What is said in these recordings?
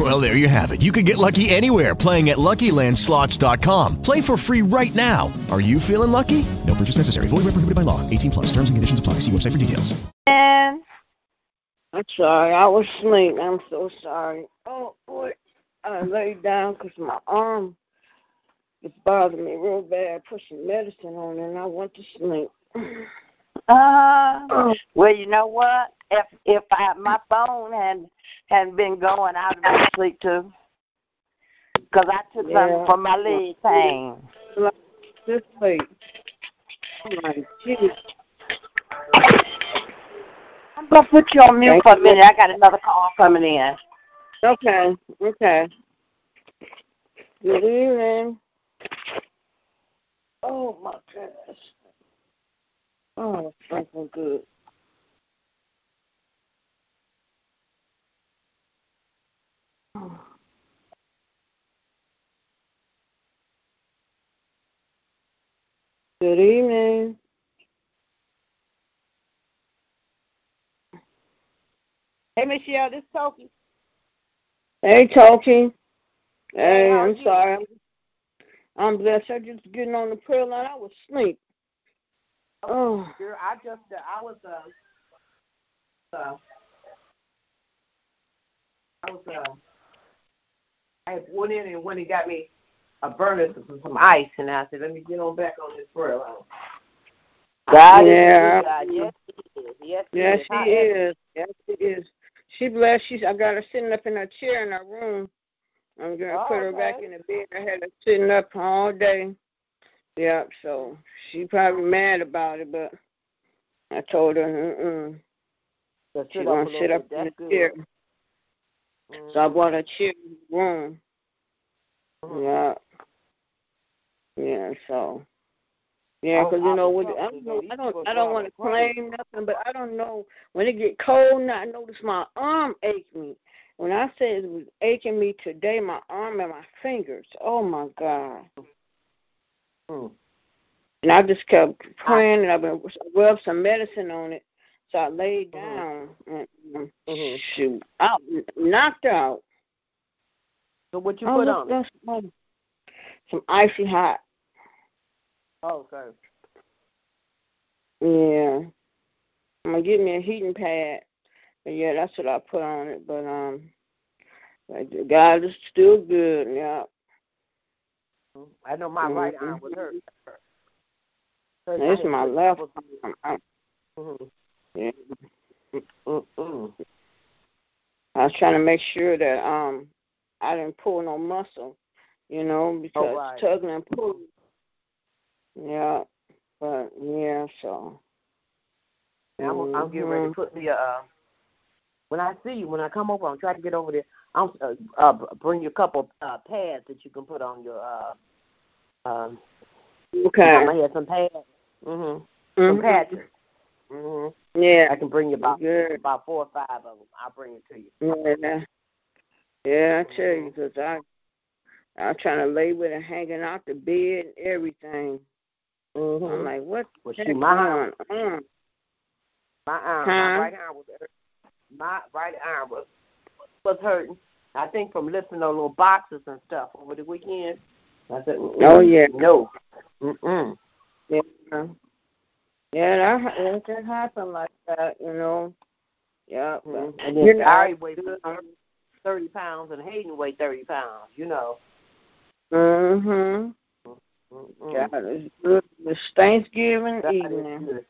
Well, there you have it. You can get lucky anywhere playing at LuckyLandSlots.com. Play for free right now. Are you feeling lucky? No purchase necessary. Void where prohibited by law. 18 plus. Terms and conditions apply. See website for details. And I'm sorry. I was asleep. I'm so sorry. Oh, boy. I laid down because my arm it's bothering me real bad. I Put some medicine on it, and I went to sleep. Uh, well, you know what? If if I, my phone had hadn't been going, I'd have been asleep too. Because I took Yeah. something for my leg pain. Just sleep. Oh, my. I'm gonna put you on mute for a minute. I got another call coming in. Okay, okay. Good evening. Oh, my goodness. Oh, it's so good. Good evening. Hey, Michelle, this is Toki. Hey, Toki. Hey, I'm sorry. I'm, I'm blessed. I just getting on the prayer line. I was asleep. Oh, Girl, I just uh, I was uh, uh I was uh I went in and when he got me a burner some, some ice and I said, Let me get on back on this prayer line. God Yeah. is God. Yes, he is. Yes, yes, is. she How- is. Yes, she is. She blessed. She's. I got her sitting up in her chair in her room. I'm gonna Oh, put her back in the bed. I had her sitting up all day. Yep. So she probably mad about it, but I told her, mm-mm. So She sit gonna up sit up in the good. chair. Mhm. So I brought her chair in the room. Yeah. Yeah. So. Yeah, Oh, 'cause you know, with, I don't, know, I don't, I don't want to I was praying. claim nothing, but I don't know when it get cold. Now I notice my arm ache me. When I said it was aching me today, my arm and my fingers. Oh my God! Mm. And I just kept praying, and I've been rubbed some medicine on it. So I laid Mhm. down, and um, Mhm. shoot, I knocked out. So what you I put looked on it? some, some icy hot. Oh, okay. Yeah. I'm gonna get me a heating pad. But yeah, that's what I put on it. But um but the God is still good, yeah. I know my right Mhm. arm was hurt. It's my left arm. Mm-hmm. yeah. Mm-mm. I was trying to make sure that um I didn't pull no muscle, you know, because Oh, right. tugging and pulling. Yeah. But yeah, so I'm, I'm getting ready to Mhm. put the. Uh, when I see you, when I come over, I'm trying to get over there. I'll uh, uh, bring you a couple uh, pads that you can put on your. Uh, um, Okay. I'm gonna have some pads. Mhm. Some Mhm. patches. Mhm. Yeah. I can bring you about about four or five of them. I'll bring it to you. Yeah, yeah, I tell you, 'cause I, I'm trying to lay with it hanging out the bed and everything. I'm Mhm. like, what Well, the heck my going on? My arm, Huh? my right arm was hurt. My right arm was was hurting. I think from lifting those little boxes and stuff over the weekend. I said, Mm-mm, Oh, yeah. no, mm-mm. Yeah, yeah, that that can happen like that, you know. Yeah, Mhm. And then you know, Barry weighed thirty pounds and Hayden weighed thirty pounds. You know. mhm. Mm-mm. God, it's good. It's Thanksgiving God evening. good.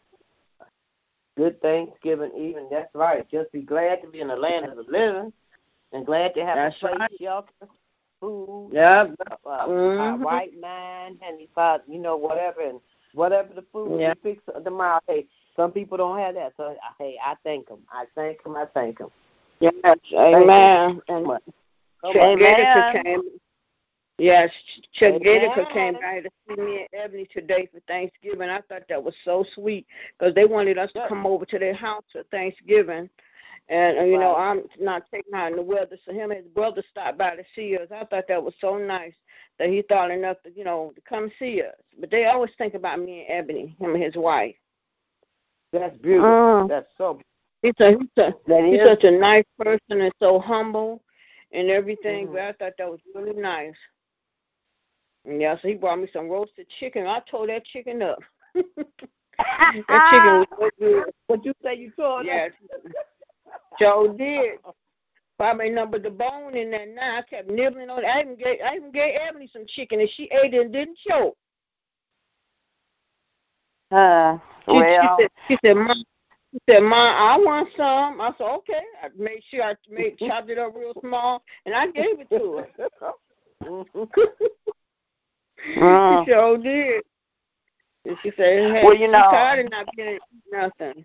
Good Thanksgiving evening. That's right. Just be glad to be in the land of the living, and glad to have That's a place, right. shelter, food, Yeah. uh, uh, Mhm. right mind, and if I, you know, whatever, and whatever the food Yeah. we fix tomorrow. Hey, some people don't have that, so hey, I thank them. I thank them. I thank them. Yes, amen. And Come on. Came. Yes, Chuck came by to see me and Ebony today for Thanksgiving. I thought that was so sweet because they wanted us to come over to their house for Thanksgiving. And uh, you know, I'm not taking out in the weather, so him and his brother stopped by to see us. I thought that was so nice that he thought enough to, you know, to come see us. But they always think about me and Ebony, him and his wife. That's beautiful. Mm. That's so. He's a he's a he's such a nice person and so humble and everything. Mhm. But I thought that was really nice. And yeah, so he brought me some roasted chicken. I tore that chicken up. that chicken was so good. What you say you told Yeah, Joe did. Probably numbered the bone in that Now I kept nibbling on it. I even gave I even gave Ebony some chicken and she ate it and didn't choke. Uh, She, well, she said, she said, Mom, she said, Mom, I want some. I said, okay. I made sure I made chopped it up real small, and I gave it to her. Mm. she sure did. And she said, hey, Well, you know- tired of not getting nothing.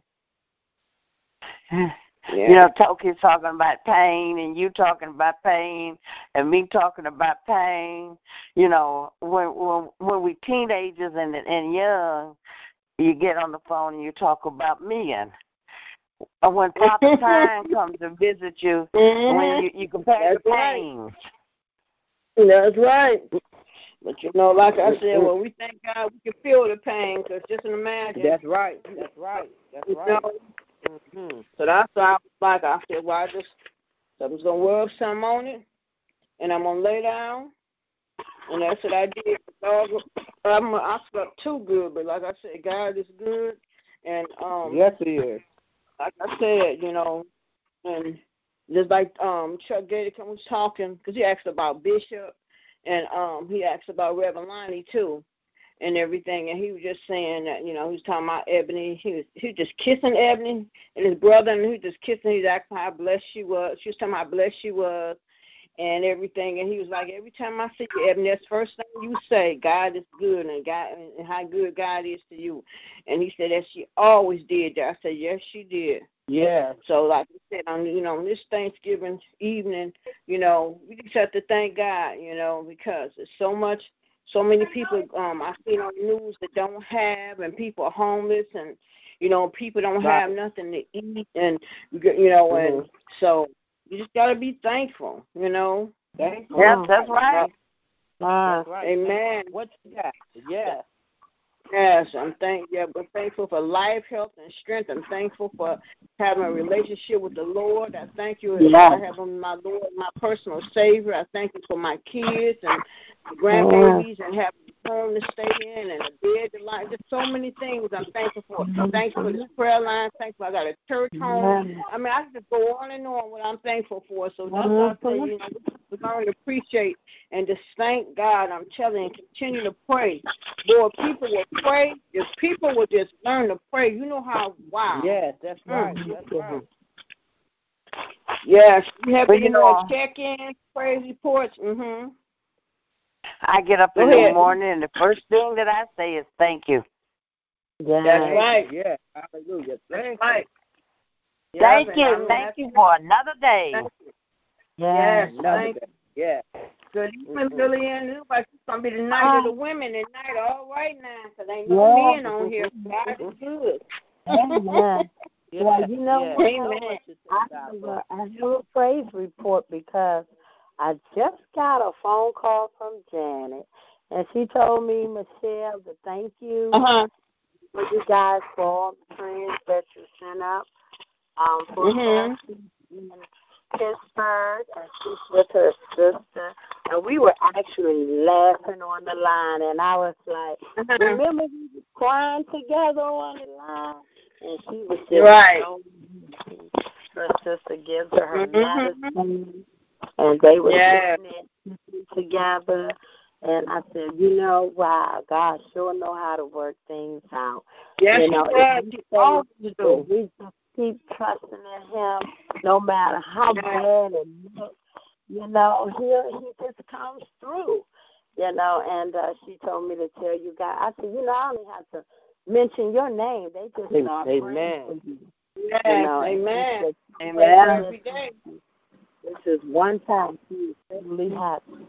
Yeah. You know, Toki's talking about pain, and you talking about pain, and me talking about pain. You know, when when when we teenagers and and young, you get on the phone and you talk about me and when Papa time comes to visit you, when Mhm. you you compare That's the right. pains. That's right. But you know, like I said, well, we thank God, we can feel the pain. Cause just imagine. That's right. That's right. That's you right. know, hmm So that's why I was like, I said, well, I just, I was gonna rub some on it, and I'm gonna lay down, and that's what I did. Dog, I'm, I slept too good, but like I said, God is good, and um, Yes, he is. like I said, you know, and just like um Chuck Gator was talking, because he asked about Bishop, and um he asked about Reverend Lonnie too, and everything, and he was just saying that you know he was talking about Ebony, he was he was just kissing Ebony and his brother, and he was just kissing. He's asking how blessed she was. She was talking how blessed she was. And everything, and he was like, every time I see you, Ebony, that's the first thing you say, God is good, and God, and how good God is to you. And he said that she always did that. I said, yes, she did. Yeah. So, like I said, on you know, on this Thanksgiving evening, you know, we just have to thank God, you know, because there's so much, so many people um I've seen on the news that don't have, and people are homeless, and you know, people don't Right. have nothing to eat, and you know, Mhm. and so you just gotta be thankful, you know. Thankful. Yes, that's right. Uh, That's right. Amen. What you got? Yes. Yes, I'm thank yeah, but thankful for life, health, and strength. I'm thankful for having a relationship with the Lord. I thank you Yeah. for having my Lord, my personal Savior. I thank you for my kids and my grandbabies and having a home to stay in and a bed to lie. Just so many things I'm thankful for. Thankful for this prayer line. Thankful I got a church home. I mean, I can just go on and on what I'm thankful for. So that's why I say, you know, we learn to appreciate and just thank God. I'm telling you, continue to pray. Lord, people will pray. If people will just learn to pray, you know how, wow. Yes, that's Mm. right. That's right. Yes, you have you know- check-ins, praise reports? Mm-hmm. I get up in the morning and the first thing that I say is thank you. That's right. Yeah. Hallelujah. That's right. Thank Yes, you. and Thank you for another day. Thank you. Yes, Another thank day. Yeah. Good evening, Mhm. Billy Ann. It looks like it's going to be the night of the women tonight. All right now, because ain't no Yeah. men on here. God is good. Amen. Yeah. Well, you know yeah. what? Amen. So much I about have, it. a, I have a praise report because I just got a phone call from Janet, and she told me, Michelle, to thank you Uh-huh. for you guys for all the prayers that you sent up um, for Mhm. Cassie in Pittsburgh, and she's with her sister. And we were actually laughing on the line, and I was like, Uh-huh. Remember we was crying together on the line? And she was just Right. so her sister gives her her Mhm. medicine and they were Yeah. sitting together and I said, You know, wow, God sure know how to work things out. Yes, you know, she does. if we She if we just keep trusting in him, no matter how Yeah. bad it looks, you know, he he just comes through. You know, and uh she told me to tell you guys I said, you know, I only have to mention your name. They just start praying Amen. for you. Yes, You know, and amen. she said, Pray Amen. every day. This is one time she is totally happy.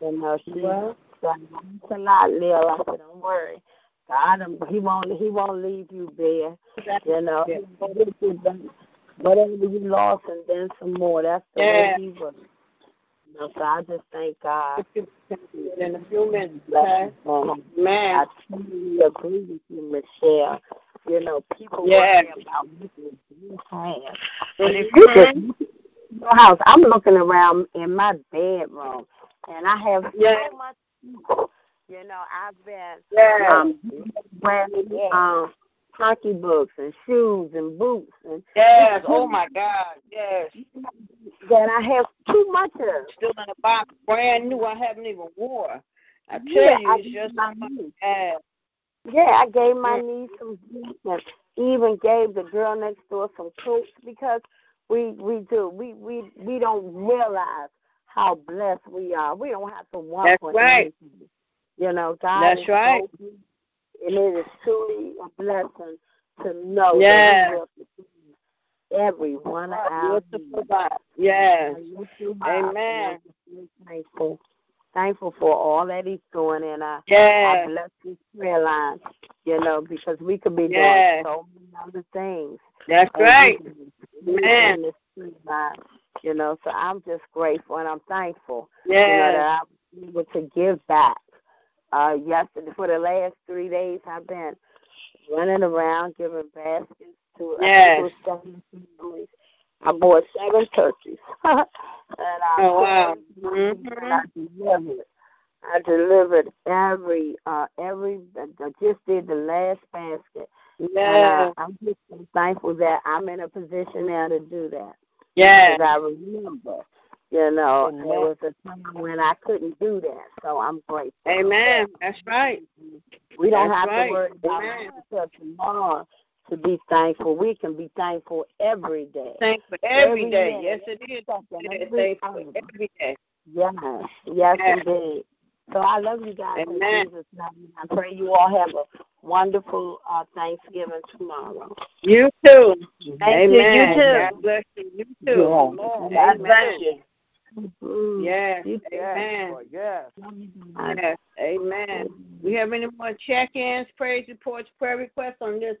You know, she Well. said, "It's a lot, Lil." I said, "Don't worry, God, um, He won't He won't leave you bare." You know, Yeah. whatever you lost and then some more. That's the Yeah. way He was. You know, so I just thank God. In a few minutes, okay? And I Man. totally agree with you, Michelle. You know, people Yeah. worry about looking you have. But if you just look at your house, I'm looking around in my bedroom, and I have Yeah. so much. You know, I've been Yeah. um wearing um hockey books and shoes and boots and Yes. Oh my God. Yes. that I have too much of. Still in a box, brand new. I haven't even wore. I tell Yeah, you, it's just my so Yeah. Yeah, I gave my niece some gifts and even gave the girl next door some coats because we we do we we we don't realize how blessed we are. We don't have to want That's for right. anything. You know, God That's is right. so and it is truly a blessing to know Yes. that we will fulfill every one of our You're to needs. provide. Yes. And you too, Bob. Amen. And I'm just really thankful, thankful for all that He's doing, and I I bless this prayer line, you know, because we could be Yes. doing so many other things. That's right. could be Amen. in this prayer line, you know, so I'm just grateful and I'm thankful, you know, that I was able to give back. Uh, yesterday, for the last three days, I've been running around giving baskets to Yes. think it was seven families. I bought seven turkeys, and I Oh, wow. Mhm. and I delivered. I delivered every uh every I just did the last basket. And uh, I'm just so thankful that I'm in a position now to do that. Yeah. Because I remember, you know, Amen. there was a time when I couldn't do that. So I'm grateful. Amen. That's right. We don't That's have right. to worry about Amen. until tomorrow to be thankful. We can be thankful every day. Thank for every Every day. minute, Yes, it is. It is. every Thank for hour. every day. Yes, yes, Yes. indeed. So I love you guys Amen. in Jesus' name. I pray you all have a wonderful uh, Thanksgiving tomorrow. You too. Thank you. You Amen. too. God bless you. You too. God bless you. Yes. You- Amen. Yes. Yes. Amen. We have any more check-ins, praise reports, prayer requests on this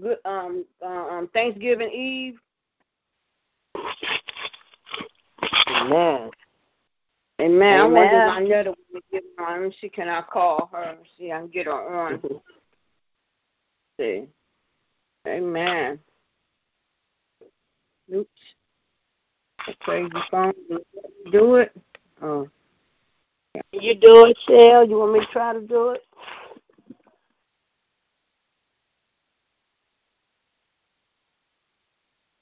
good um um Thanksgiving Eve? Amen. Amen. I wonder if Amen. my another one to get her on. See, can I call her? See, I can get her on. Mm-hmm. see. Amen. Oops. The crazy phone. Do it. Oh. You do it, Shell? You want me to try to do it?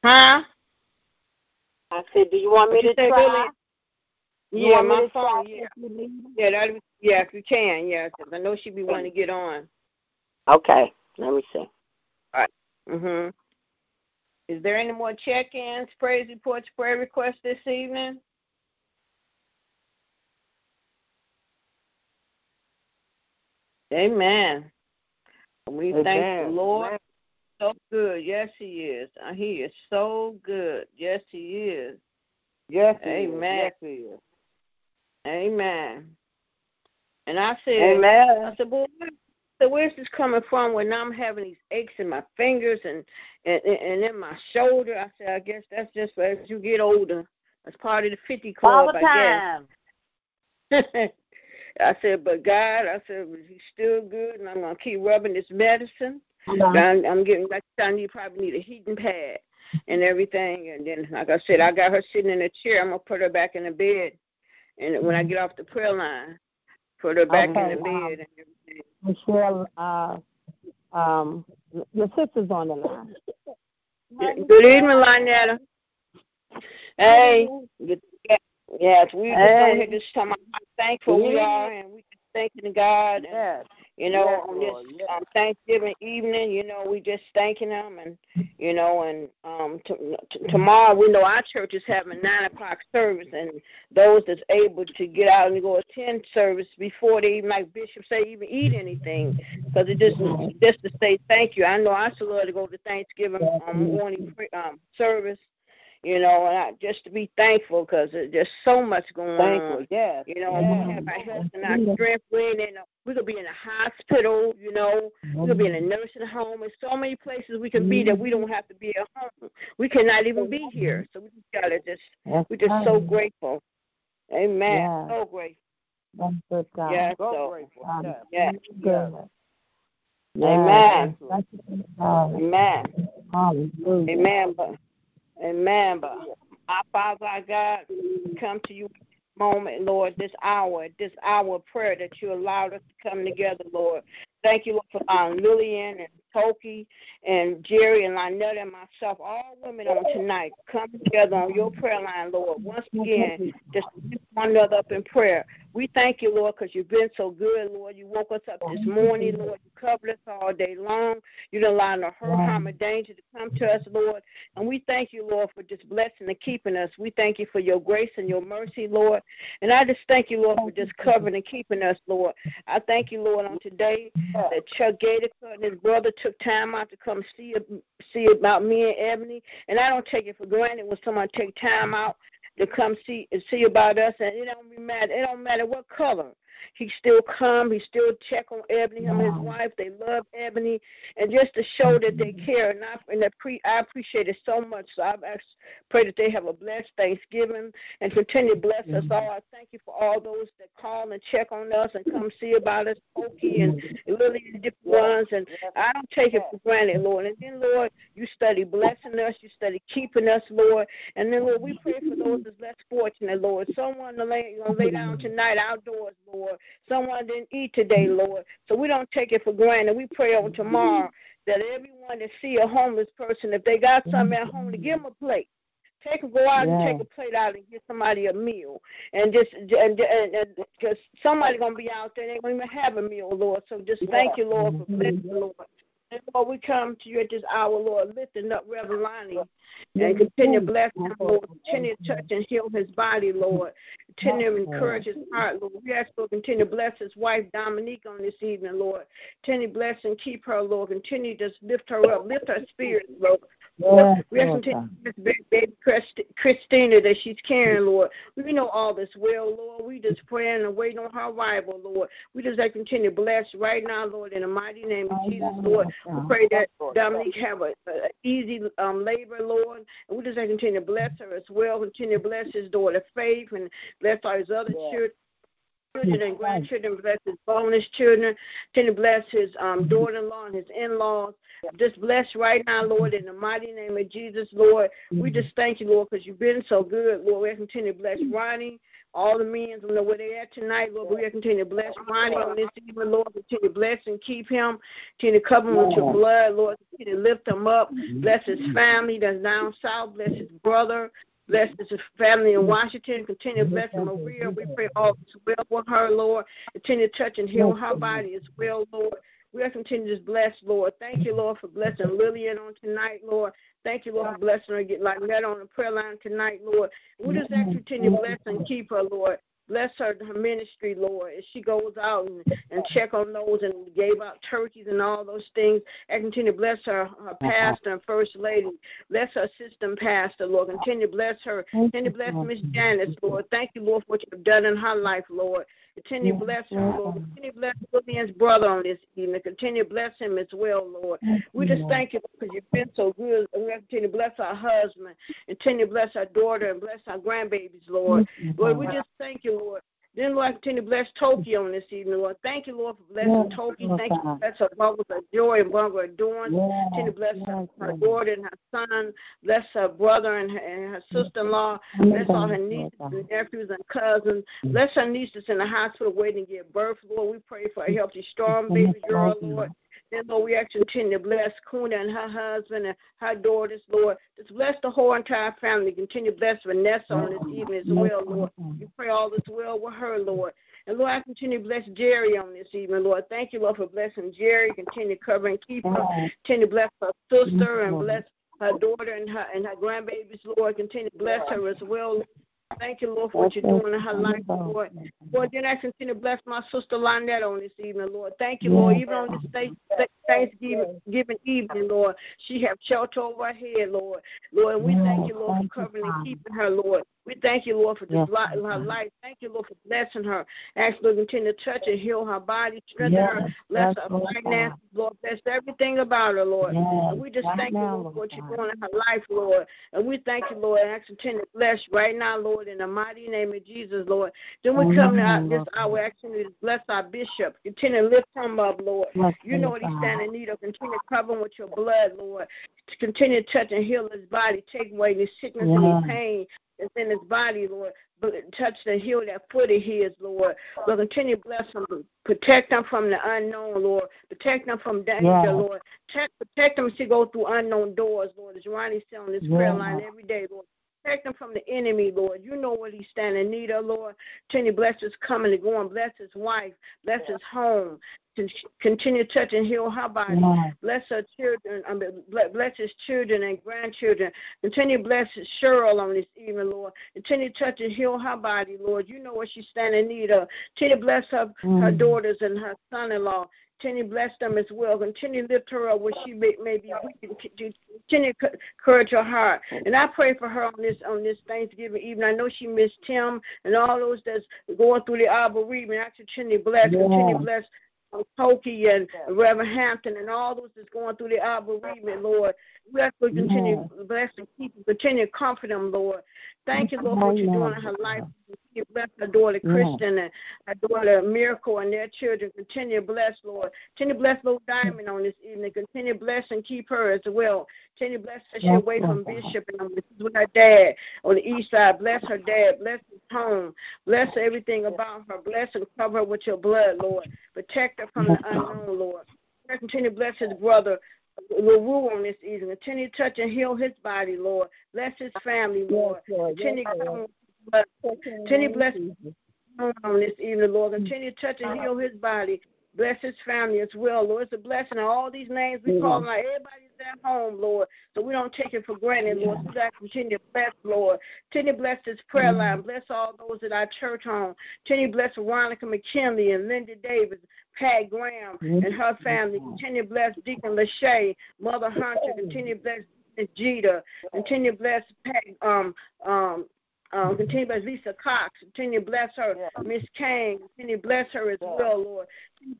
Huh? I said, do you want me What'd to try? Billy? You Yeah, my phone. Yeah, yeah, that. Yeah, if you can, yeah, 'cause I know she be wanting to get on. Okay, let me see. All right. Mhm. Is there any more check-ins, praise reports, prayer requests this evening? Amen. We thank the Lord. Amen. So good. Yes, He is. Uh, He is so good. Yes, He is. Yes, he is. Amen. Yes, he is. Amen. And I said, Amen. I said, well, so where's this coming from when I'm having these aches in my fingers and and and in my shoulder? I said, I guess that's just as you get older. That's part of the 50 club, All the I time. guess. I said, but God, I said, He's still good, and I'm gonna keep rubbing this medicine. Uh-huh. I'm, I'm getting like I need probably need a heating pad and everything. And then, like I said, I got her sitting in a chair. I'm gonna put her back in the bed, and when I get off the prayer line, put her back Okay, in the um, bed and everything. Michelle, uh, um, your sister's on the line. Good evening, Lynetta. Hey, yes, we just Hey. don't hit this time. How thankful we are, and we just thanking God. And, Yes. you know, Yes, on this yes. um, Thanksgiving evening, you know, we just thanking Him, and you know, and um, t- t- tomorrow we know our church is having nine o'clock service, and those that's able to get out and go attend service before they even, like Bishop say, even eat anything, because it just just to say thank you. I know I still love to go to Thanksgiving um, morning pre- um, service. You know, and I, just to be thankful because there's so much going Thankful, on. yes. You know, yes. we have our health and our strength. We're in, we could be in a hospital, you know, we could be in a nursing home. There's so many places we can be that we don't have to be at home. We cannot even be here. So we just gotta just we're just so grateful. Amen. Yeah. So grateful. That's good, God. Yeah, So so grateful. Um, Yes. yeah. Good. Amen. That's good, God. Amen. Amen. But amen. But our Father, our God, come to you moment, Lord, this hour, this hour of prayer that you allowed us to come together, Lord. Thank you, Lord, for allowing Lillian and Toki and Jerry and Lynette and myself, all women on tonight, come together on your prayer line, Lord. Once again, just lift one another up in prayer. We thank you, Lord, because you've been so good, Lord. You woke us up this morning, Lord. You covered us all day long. You didn't allow no hurt, harm, or danger to come to us, Lord. And we thank you, Lord, for just blessing and keeping us. We thank you for your grace and your mercy, Lord. And I just thank you, Lord, for just covering and keeping us, Lord. I thank you, Lord, on today that Chuck Gator and his brother took time out to come see see about me and Ebony. And I don't take it for granted when someone take time out to come see see about us, and it don't matter. It don't matter what color. He still come. He still check on Ebony, him and his wife. They love Ebony, and just to show that they mm-hmm. care. And I and I, pre, I appreciate it so much. So I asked, pray that they have a blessed Thanksgiving and continue to bless us mm-hmm. all. I thank you for all those that call and check on us and come see about us, Pokey and mm-hmm. Lily and different ones. And I don't take it for granted, Lord. And then, Lord, you study blessing us. You study keeping us, Lord. And then, Lord, we pray for those that's less fortunate, Lord. Someone to lay, gonna lay down tonight outdoors, Lord. Someone didn't eat today, Lord. So we don't take it for granted. We pray on mm-hmm. tomorrow that everyone that see a homeless person, if they got something at home, to give them a plate. Take a go out and take a plate out and get somebody a meal, and just and and because somebody gonna be out there, they don't even have a meal, Lord. So just thank you, Lord, for mm-hmm. blessing, Lord. And Lord, we come to you at this hour, Lord, lifting up Reverend Lonnie and continue blessing him, Lord. Continue to touch and heal his body, Lord. Continue to encourage his heart, Lord. We ask, Lord, continue to bless his wife, Dominique, on this evening, Lord. Continue to bless and keep her, Lord. Continue to lift her up, lift her spirit, Lord. Lord, we ask continue to bless baby Christina that she's carrying, Lord. We know all this well, Lord. We just praying and waiting on her arrival, Lord. We just like continue to bless right now, Lord, in the mighty name of Jesus, Lord. We pray that Dominique have a, a easy um, labor, Lord. And we just like continue to bless her as well. Continue to bless his daughter Faith and bless all his other children children and grandchildren, bless his bonus children, continue to bless his um, mm-hmm. daughter-in-law and his in-laws. Just bless right now, Lord, in the mighty name of Jesus, Lord. We mm-hmm. just thank you, Lord, because you've been so good, Lord. We continue to bless Ronnie, all the men, don't know where they're at tonight, Lord. We continue to bless Ronnie on this evening, Lord. Continue to bless and keep him. Continue to cover him with your blood, Lord. Continue to lift him up. Mm-hmm. Bless his family that's down south. Bless his brother. Bless his family in Washington. Continue to bless Maria. We pray all is well with her, Lord. Continue to touch and heal her body as well, Lord. We are continuing to bless, Lord. Thank you, Lord, for blessing Lillian on tonight, Lord. Thank you, Lord, for blessing her get like that on the prayer line tonight, Lord. We just ask you to continue to bless and keep her, Lord. Bless her, her ministry, Lord, as she goes out and, and check on those and gave out turkeys and all those things. And continue to bless her, her pastor and first lady. Bless her assistant pastor, Lord. Continue to bless her. Continue to bless Miss Janice, Lord. Thank you, Lord, for what you've done in her life, Lord. Continue to bless her, Lord. Continue to bless Lillian's brother on this evening. Continue bless him as well, Lord. We just thank you because you've been so good. And we continue to bless our husband. Continue to bless our daughter and bless our grandbabies, Lord. Lord, we just thank you, Lord. Then, Lord, continue to bless Toki on this evening, Lord. Thank you, Lord, for blessing Toki. Thank you for blessing her mother with her joy and what we're doing. Continue to bless her, her daughter and her son. Bless her brother and her, and her sister-in-law. Bless all her nieces and nephews and cousins. Bless her niece that's in the hospital waiting to give birth, Lord. We pray for a healthy, strong baby girl, Lord. Then, Lord, we actually continue to bless Kuna and her husband and her daughters, Lord. Just bless the whole entire family. Continue to bless Vanessa on this evening as well, Lord. You pray all is well with her, Lord. And Lord, I continue to bless Jerry on this evening, Lord. Thank you, Lord, for blessing Jerry. Continue to cover and keep her. Continue to bless her sister and bless her daughter and her and her grandbabies, Lord. Continue to bless her as well. Thank you, Lord, for what you're doing in her life, Lord. Lord, then I continue to bless my sister Lynette on this evening, Lord. Thank you, Lord. Even on this Thanksgiving giving evening, Lord. She have shelter over her head, Lord. Lord, we thank you, Lord, for covering and keeping her, Lord. We thank you, Lord, for this yes. her life. Thank you, Lord, for blessing her. Ask Lord, continue to touch and heal her body, strengthen yes. her, bless yes, her finances, Lord. Bless everything about her, Lord. Yes. And we just right thank now, you, Lord, for what you're doing in her life, Lord. And we thank you, Lord, ask continue to bless right now, Lord, in the mighty name of Jesus, Lord. Then we come out this hour asking you to bless our bishop. Continue to lift him up, Lord. You know what he's standing in need of. Continue to cover him with your blood, Lord. Continue to touch and heal his body. Take away his sickness and his pain that's in his body, Lord. Touch and heal that foot of his, Lord. Lord, continue to bless him. Protect him from the unknown, Lord. Protect him from danger, yeah. Lord. Protect, protect them to go through unknown doors, Lord. As Ronnie said on this yeah. prayer line every day, Lord. Protect him from the enemy, Lord. You know what he's standing in need of, Lord. Continue bless his coming and going. Bless his wife. Bless his home continue to touch and heal her body. Bless her children, I mean, bless his children and grandchildren. Continue to bless Cheryl on this evening, Lord. Continue to touch and heal her body, Lord. You know what she's standing in need of. Continue bless her, mm. her daughters and her son-in-law. Continue bless them as well. Continue to lift her up where she may, may be weak. Continue to encourage her heart. And I pray for her on this on this Thanksgiving evening. I know she missed Tim and all those that's going through the arboretum. I continue to bless. Yeah. Continue to bless Pokey and Reverend Hampton and all those that's going through the arboretum, uh-huh. Lord. We ask for continue to bless and keep them, continue to comfort them, Lord. Thank you, Lord, for what you're doing in her life. You bless her daughter Kristen and her daughter Miracle and their children. Continue to bless, Lord. Continue to bless Lord Diamond on this evening. Continue to bless and keep her as well. Continue to bless her. She's away from Bishop and this is with her dad on the east side. Bless her dad. Bless his home. Bless everything about her. Bless and cover her with your blood, Lord. Protect her from the unknown, Lord. Continue to bless his brother, LaRue on this evening. Continue to touch and heal his body, Lord. Bless his family, Lord. Continue to bless on this evening, Lord. Continue to touch and heal his body. Bless his family as well, Lord. It's a blessing. All these names we call out, everybody's at home, Lord. So we don't take it for granted, Lord. So that continue to bless, Lord. Continue to bless this prayer line. Bless all those at our church home. Continue to bless Veronica McKinley and Linda Davis. Pat Graham and her family. Continue to bless Deacon Lachey, Mother Hunter. Continue to bless Jeter. Continue to bless Pat, um, um, um, continue bless Lisa Cox. Continue to bless her. Miss Kane. Continue to bless her as well, Lord.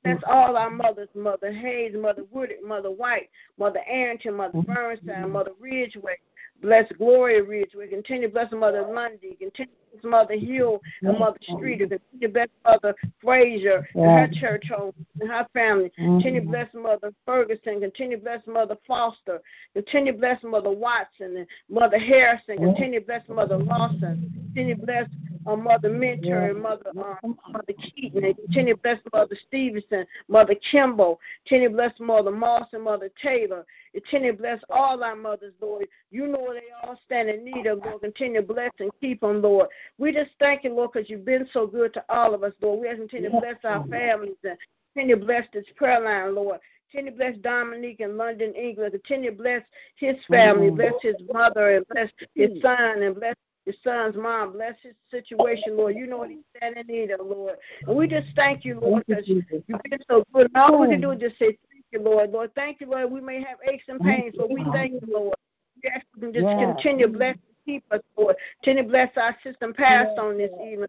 Bless all our mothers, Mother Hayes, Mother Woodard, Mother White, Mother Arrington, Mother Bernstein, Mother Ridgeway. Bless Gloria Ridge. We Continue to bless Mother Lundy. Continue bless Mother Hill and Mother Streeter. Continue to bless Mother Frazier and her church home and her family. Mm-hmm. Continue to bless Mother Ferguson. Continue to bless Mother Foster. Continue to bless Mother Watson and Mother Harrison. Continue to bless Mother Lawson. Continue to bless uh, Mother Mentor and Mother um, Mother Keaton, and continue to bless Mother Stevenson, Mother Kimball, continue to bless Mother Moss and Mother Taylor, continue to bless all our mothers, Lord. You know they all stand in need of, Lord. Continue to bless and keep them, Lord. We just thank you, Lord, because you've been so good to all of us, Lord. We ask continue to bless our families and continue to bless this prayer line, Lord. Continue to bless Dominique in London, England. Continue to bless his family, bless his mother, and bless his son, and bless his son's mom. Bless his situation, Lord. You know what he's standing in need of, Lord. And we just thank you, Lord, because you've been so good. And all we can do is just say thank you, Lord. Lord, thank you, Lord. We may have aches and pains, but we thank you, Lord. We ask you to just continue to bless and keep us, Lord. Continue to bless our sister passed on this evening.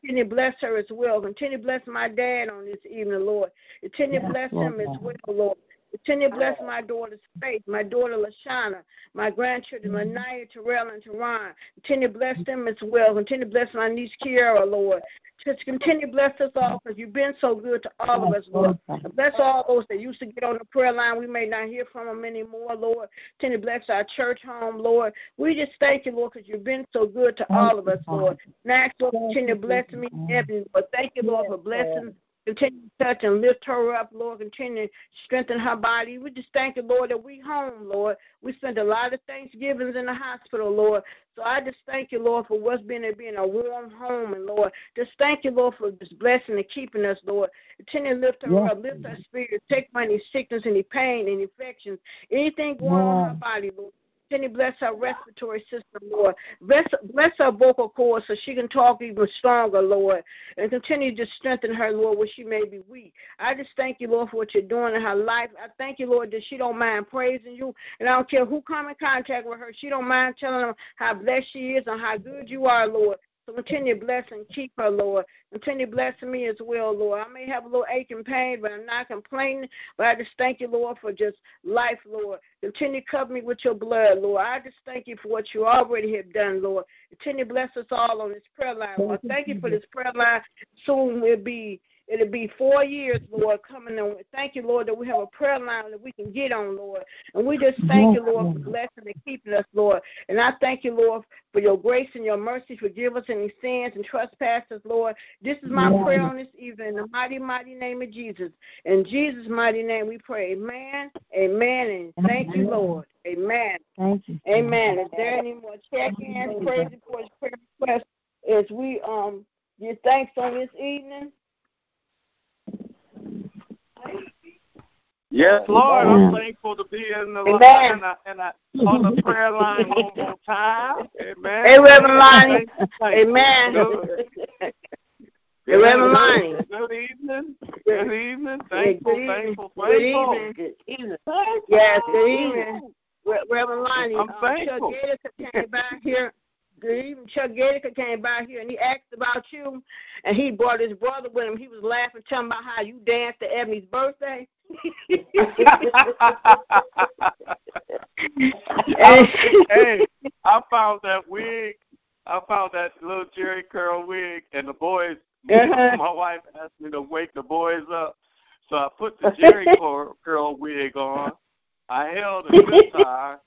Continue to bless her as well. Continue to bless my dad on this evening, Lord. Continue to bless him as well, Lord. Continue to bless my daughter's faith, my daughter Lashana, my grandchildren, Lanaya, Terrell, and Teron. Continue to bless them as well. Continue to bless my niece Kiara, Lord. Just continue to bless us all because you've been so good to all of us, Lord. And bless all those that used to get on the prayer line. We may not hear from them anymore, Lord. Continue to bless our church home, Lord. We just thank you, Lord, because you've been so good to all of us, Lord. Next, Lord, continue to bless me, Ebony, Lord. Thank you, Lord, for blessing Continue to touch and lift her up, Lord. Continue to strengthen her body. We just thank you, Lord, that we home, Lord. We spent a lot of Thanksgivings in the hospital, Lord. So I just thank you, Lord, for what's been there being a warm home, and Lord, just thank you, Lord, for this blessing and keeping us, Lord. Continue to lift her up, lift her spirit, take any sickness, any pain, any infections, anything going on in her body, Lord. Continue bless her respiratory system, Lord. Bless, bless her vocal cords so she can talk even stronger, Lord. And continue to strengthen her, Lord, where she may be weak. I just thank you, Lord, for what you're doing in her life. I thank you, Lord, that she don't mind praising you. And I don't care who come in contact with her. She don't mind telling them how blessed she is and how good you are, Lord. So continue to bless and keep her, Lord. Continue blessing me as well, Lord. I may have a little ache and pain, but I'm not complaining. But I just thank you, Lord, for just life, Lord. Continue to cover me with your blood, Lord. I just thank you for what you already have done, Lord. Continue to bless us all on this prayer line, Lord. Thank you for this prayer line. Soon we'll be It'll be four years, Lord, coming on. Thank you, Lord, that we have a prayer line that we can get on, Lord. And we just thank you, Lord, for blessing and keeping us, Lord. And I thank you, Lord, for your grace and your mercy. Forgive us any sins and trespasses, Lord. This is my prayer on this evening in the mighty, mighty name of Jesus. In Jesus' mighty name we pray. Amen. Amen. And thank you, Lord. Amen. Thank you. Amen. Is there any more check-ins, praise reports, prayer requests as we um give thanks on this evening? Yes, Lord, I'm thankful to be in the line and, I, and I, on the prayer line one more time. Amen. Hey, Reverend Lonnie. Amen. Hey, Reverend Lonnie. Good evening. Good evening. Thankful, good thankful, Good thankful. evening. Good evening. Yes, good evening. Reverend Lonnie. I'm uh, Chuck thankful. Gator came by here. Evening. Chuck Gator came by here and he asked about you, and he brought his brother with him. He was laughing, telling about how you danced at Ebony's birthday. Hey, I found that wig. I found that little Jheri curl wig, and the boys. Uh-huh. My wife asked me to wake the boys up, so I put the Jheri curl, curl wig on. I held a guitar,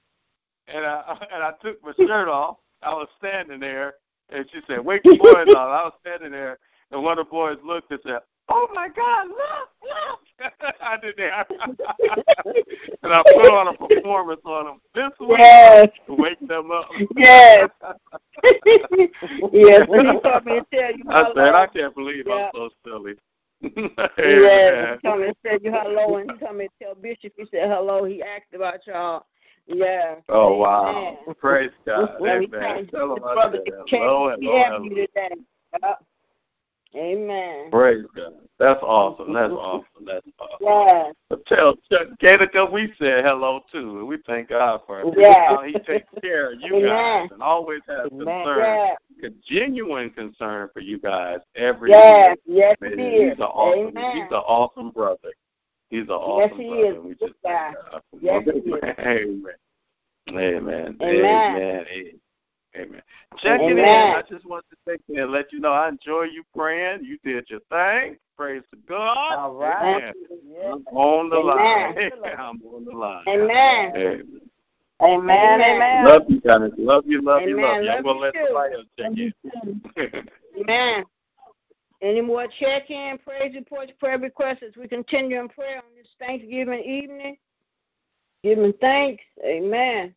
and I and I took my shirt off. I was standing there, and she said, "Wake the boys up." I was standing there, and one of the boys looked and said, "Oh my God, look, look!" I did that, and I put on a performance on them this week Yes. to wake them up. Yes. yes, and he told me to tell you I hello. said, I can't believe Yeah. I'm so silly. Yes, Amen. he told me to tell you hello, and he told me to tell Bishop he said hello. He asked about y'all. Yeah. Oh wow! Amen. Praise God! Me Amen. Tell them I said hello, hello, hello. today. Amen. Praise God! That's awesome. That's awesome. That's awesome. Yeah. But tell Chuck Gator we said hello too, and we thank God for Yeah. how He takes care of you Amen. guys and always has concern, Yeah. a genuine concern for you guys every Yes. day. Yes, is. He's an awesome. Amen. He's an awesome brother. He's an awesome he brother. is. We just guy. thank God for Yes, he is. Amen. Amen. Amen. Amen. Amen. Amen. Checking in. I just want to check in and let you know I enjoy you praying. You did your thing. Praise to God. All right. Amen. I'm on the Amen. line. I'm on the line. Amen. Amen. Amen, amen. Love you guys. Love you, love you, love you. I'm Love gonna let you too. somebody else check in. Amen. Any more check-in, praise reports, prayer requests as we continue in prayer on this Thanksgiving evening? Giving thanks. Amen.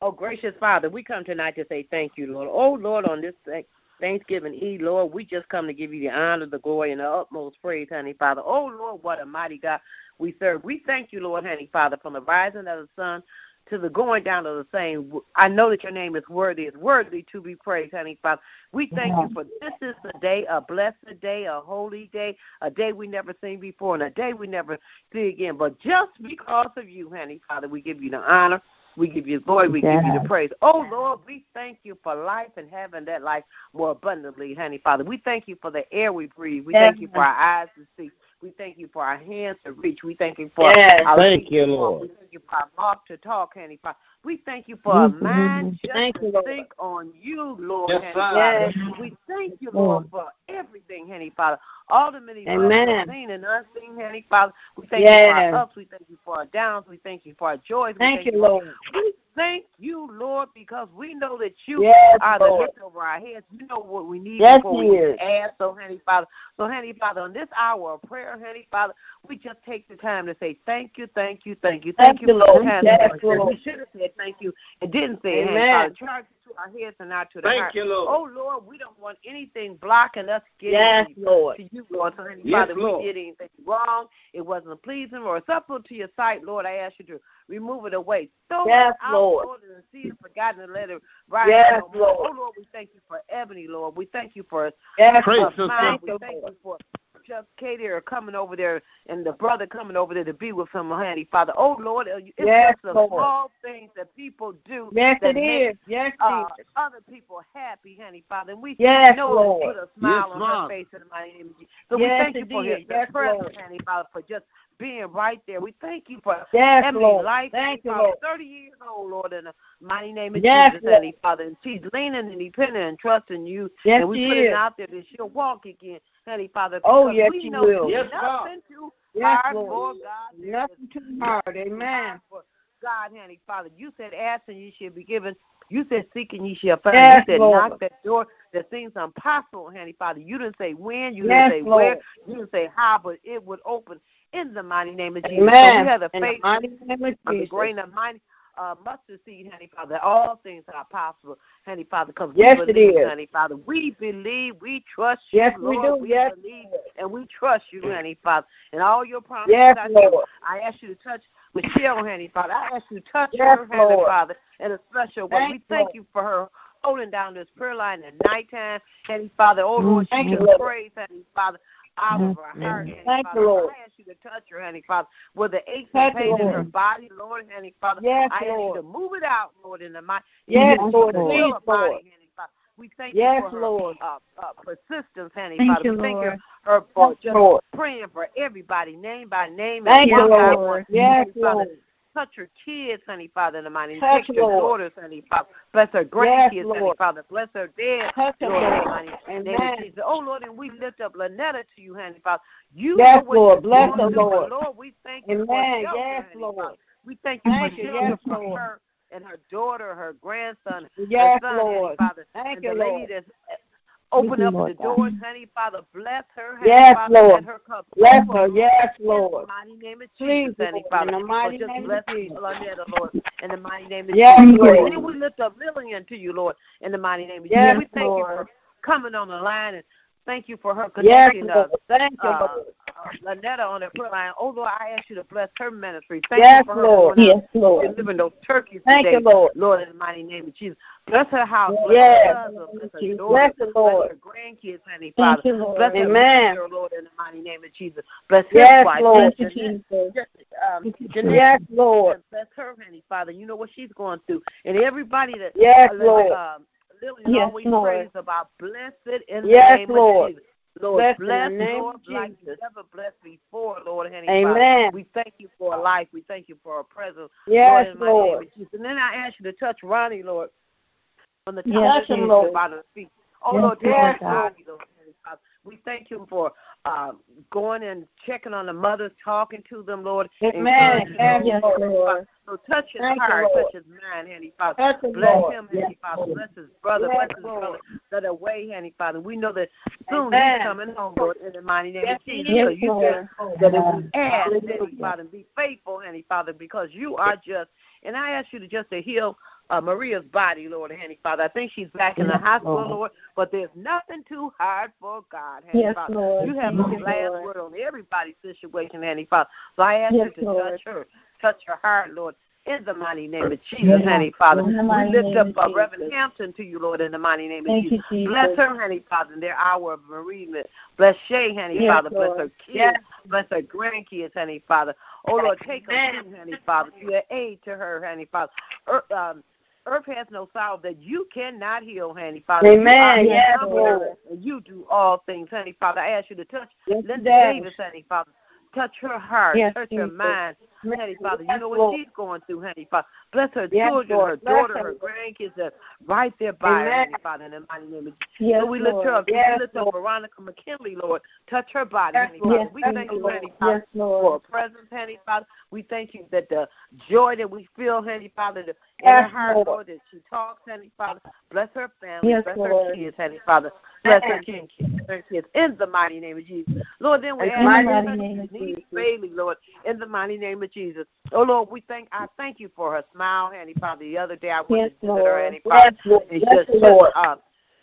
Oh, gracious Father, we come tonight to say thank you, Lord. Oh, Lord, on this Thank- Thanksgiving Eve, Lord, we just come to give you the honor, the glory, and the utmost praise, honey, Father. Oh, Lord, what a mighty God we serve. We thank you, Lord, honey, Father, from the rising of the sun to the going down of the same. I know that your name is worthy, is worthy to be praised, honey, Father. We thank you for this is a day, a blessed day, a holy day, a day we never seen before, and a day we never see again. But just because of you, honey, Father, we give you the honor. We give you glory. We give you the praise. Oh, Lord, we thank you for life and having that life more abundantly, honey, Father. We thank you for the air we breathe. We thank you for our eyes to see. We thank you for our hands to reach. We thank you for Yes. our Thank feet you, to walk. Lord. We thank you for our mouth to talk, honey, Father. We thank you for a mm-hmm. mind just Thank to Lord. think on you, Lord, Yes, honey, sir. Father. We thank you, Lord, for everything, honey, Father. All the many Amen. seen and unseen, honey, Father. We thank you for our ups. We thank you for our downs. We thank you for our joys. We Thank you, for- Lord. we thank you, Lord, because we know that you Yes, are the Lord. lift over our heads. You know what we need Yes, before we is. ask. So, honey, Father. So, honey, Father, on this hour of prayer, honey, Father, we just take the time to say thank you, thank you, thank you, Thank thank, you, Lord. time Yes, that we should have said thank you and didn't say it, honey, Amen. Father. Charge to our heads and not to the Thank heart. you, Lord. Oh Lord, we don't want anything blocking us getting Yes, to, Lord. to you, Lord. So, Heavenly Yes, Father, Lord. we did anything wrong, it wasn't pleasing or acceptable to your sight, Lord. I ask you to remove it away. Throw Yes, it out, Lord. Lord, and see it forgotten and let it rise Yes, no more. Lord. Oh Lord, we thank you for Ebony, Lord. We thank you for Yes, Praise Lord. Thank We you, thank Lord. you for just Katie are coming over there and the brother coming over there to be with him, honey, Father. Oh Lord, it's Yes, just the small things that people do Yes, that it make is. Yes, uh, it is. other people happy, honey, Father. And we Yes, know Lord. it put a smile Yes, on Lord. her face in the mighty name of Jesus. So Yes, we thank you it for did. his Yes, presence, Lord. honey, Father, for just being right there. We thank you for Yes, Emily's Lord. life, Thank you, Lord. 30 years old, Lord, in the mighty name of Yes, Jesus, Lord. honey, Father. And she's leaning and depending and trusting you. Yes, and we she put is. it out there that she'll walk again, honey, Father. Oh, yes, we she know will. there's Yes, God. nothing too Yes, hard Lord. for God. Nothing too hard. Amen. God, honey, Father. You said, ask and you shall be given. You said, seek and ye shall find. Yes, you said, Lord. knock that door that seems impossible, honey, Father. You didn't say when, you Yes, didn't say where, you didn't say how, but it would open in the mighty name of Jesus. So Amen. we have the In the faith mighty name of of the Jesus. grain of mighty uh, mustard seed, honey, Father. All things are possible, honey, Father, because Yes, we believe, is. honey, Father. We believe, we trust you, Yes, you, we Lord. do. Yes. believe, and we trust you, honey, Father. And all your promises Yes, true. Lord. I ask you to touch Michelle, honey, Father. I ask you to touch Yes, her, honey, Lord. Father, in a special way. Thank we you, thank Lord. you for her holding down this prayer line at nighttime, honey, Father. Oh, Lord, Thank she Lord. prays, honey, Father. Out of her heart, honey, Thank Father. you, Lord. I ask you to touch her, honey, Father, with the aches Touch and pains in her. her body, Lord, honey, Father. Yes, I ask you to move it out, Lord, in the mind. Yes, name of Lord. Jesus. Please, Heal her body, Lord. honey, Father. We thank Yes, you for her Lord. Uh, uh, persistence, honey, Thank Father. you, we thank Lord. you her for Yes, just Lord. praying for everybody, name by name, Thank and you, one by Lord. one. Yes, Honey, Father, Lord. Touch her kids, honey, Father, in the mighty name. Touch, her Lord. daughters, honey, Father. Bless her Yes, grandkids, honey, Father. Bless her dad, Touch her, Lord, in the Lord. mighty name Amen. Jesus. Oh, Lord, and we lift up Lynetta to you, honey, Father. You Yes, know what Lord. Bless her, Lord. Lord, we thank you for Amen. shelter, Yes, honey, Lord. Father. We thank you Thank for you. Yes, for Lord. her and her daughter, her grandson, Yes, her son, honey, Lord. Father. Thank and you, the lady Lord. that's open up Lord the God. doors, honey, Father. Bless her, honey, Yes, Father. Lord. Her cup Bless her. Yes, Lord. In the Lord. mighty name of Please, Jesus, honey, Lord, Father. in the mighty so name bless of Jesus. Lynetta, Lord, in the mighty name of Yes, Jesus. Lord. And then we lift up Lillian to you, Lord, in the mighty name of Yes, Jesus. We thank Lord. you for coming on the line and thank you for her Yes, connecting Lord. Thank you, Lord. uh, Lynetta on the prayer line. Oh Lord, I ask you to bless her ministry. Thank Yes, you for her Lord. out Yes, Lord. delivering those turkeys Thank today. you, Lord. Lord, in the mighty name of Jesus. Bless her house, bless Yes. her husband, bless her daughter, Bless the bless her grandkids, honey, Father. Thank you, Lord. Bless her Amen. minister, Lord, in the mighty name of Jesus. Bless his wife, Lord. bless Thank you, Jesus. um, Jeanette, Yes, Lord. bless her, honey, Father. You know what she's going through. And everybody that Yes, uh, Lord. um, Lillian Yes, always Lord. prays about blessed in Yes, the name Lord. of Jesus. Lord, Bless bless, the name Lord, of like you Jesus. never blessed before, Lord, honey, Father. Amen. We thank you for a life. We thank you for our presence. Yes, Lord, in my name Lord. of Jesus. And then I ask you to touch Ronnie, Lord, from the top Yes, of his Lord. to the bottom of his feet. Oh, Yes, Lord, touch God. body, Lord. We thank you for uh, going and checking on the mothers, talking to them, Lord. Amen. Yes, Lord. Lord. So touch his Thank heart, Lord. touch his mind, Heavenly Father. Touch Bless Lord. him, Heavenly Father. Bless his brother. Yes, Bless his Lord. brother that away, Heavenly Father. We know that soon Amen. he's coming home, Lord, in the mighty name Yes, of Jesus. is, So you Lord. that if we ask. Heavenly Father, be faithful, Heavenly Father, because you are just. And I ask you to just to heal uh, Maria's body, Lord, Heavenly Father. I think she's back in the Yes, hospital, Lord. Lord, but there's nothing too hard for God, Heavenly Yes, Father. Lord. You have the last Lord. word on everybody's situation, Heavenly Father. So I ask Yes, you to Lord. touch her, touch her heart, Lord. In the mighty name of Jesus, Yes. Father. We lift up uh, Reverend Hampton to you, Lord, in the mighty name of Thank Jesus. you, Jesus. Bless her, Heavenly Father, in their hour of bereavement. Bless Shay, Yes, Father. Bless her kids. Bless her grandkids, Heavenly Father. Oh, Lord, take her, too, Father. To your aid to her, Heavenly Father. Earth, um, earth has no sorrow that you cannot heal, honey, Father. You Amen. the Yes, Lord. You do all things, honey, Father. I ask you to touch Yes, Linda does. Davis, Heavenly Father. Touch her heart, Yes, touch her mind, honey, Father. You know what she's going through, honey, Father. Bless her yes, children, Lord. her Bless daughter, her. her grandkids that right there by Amen. her, Father, in the mighty name of Jesus. Yes, so we lift Lord. her up. Yes, we lift up Veronica McKinley, Lord. Touch her body, yes, honey, Father. we thank you, Lord. Honey, Father, yes, Lord. for her presence, honey, Father. We thank you that the joy that we feel, honey, Father, the, yes, in her Lord. Lord, that she talks, honey, Father. Bless her family. Yes, Bless Lord. her kids, honey, Father. Bless her kids, kids, in the mighty name of Jesus. Lord, then we ask mighty name. Bailey, Lord, in the mighty name of Jesus. Oh, Lord, we thank, I thank you for her smile smile, honey, Father. The other day I went yes, to visit her, honey, Father, yes, and yes, just Lord. Took, uh,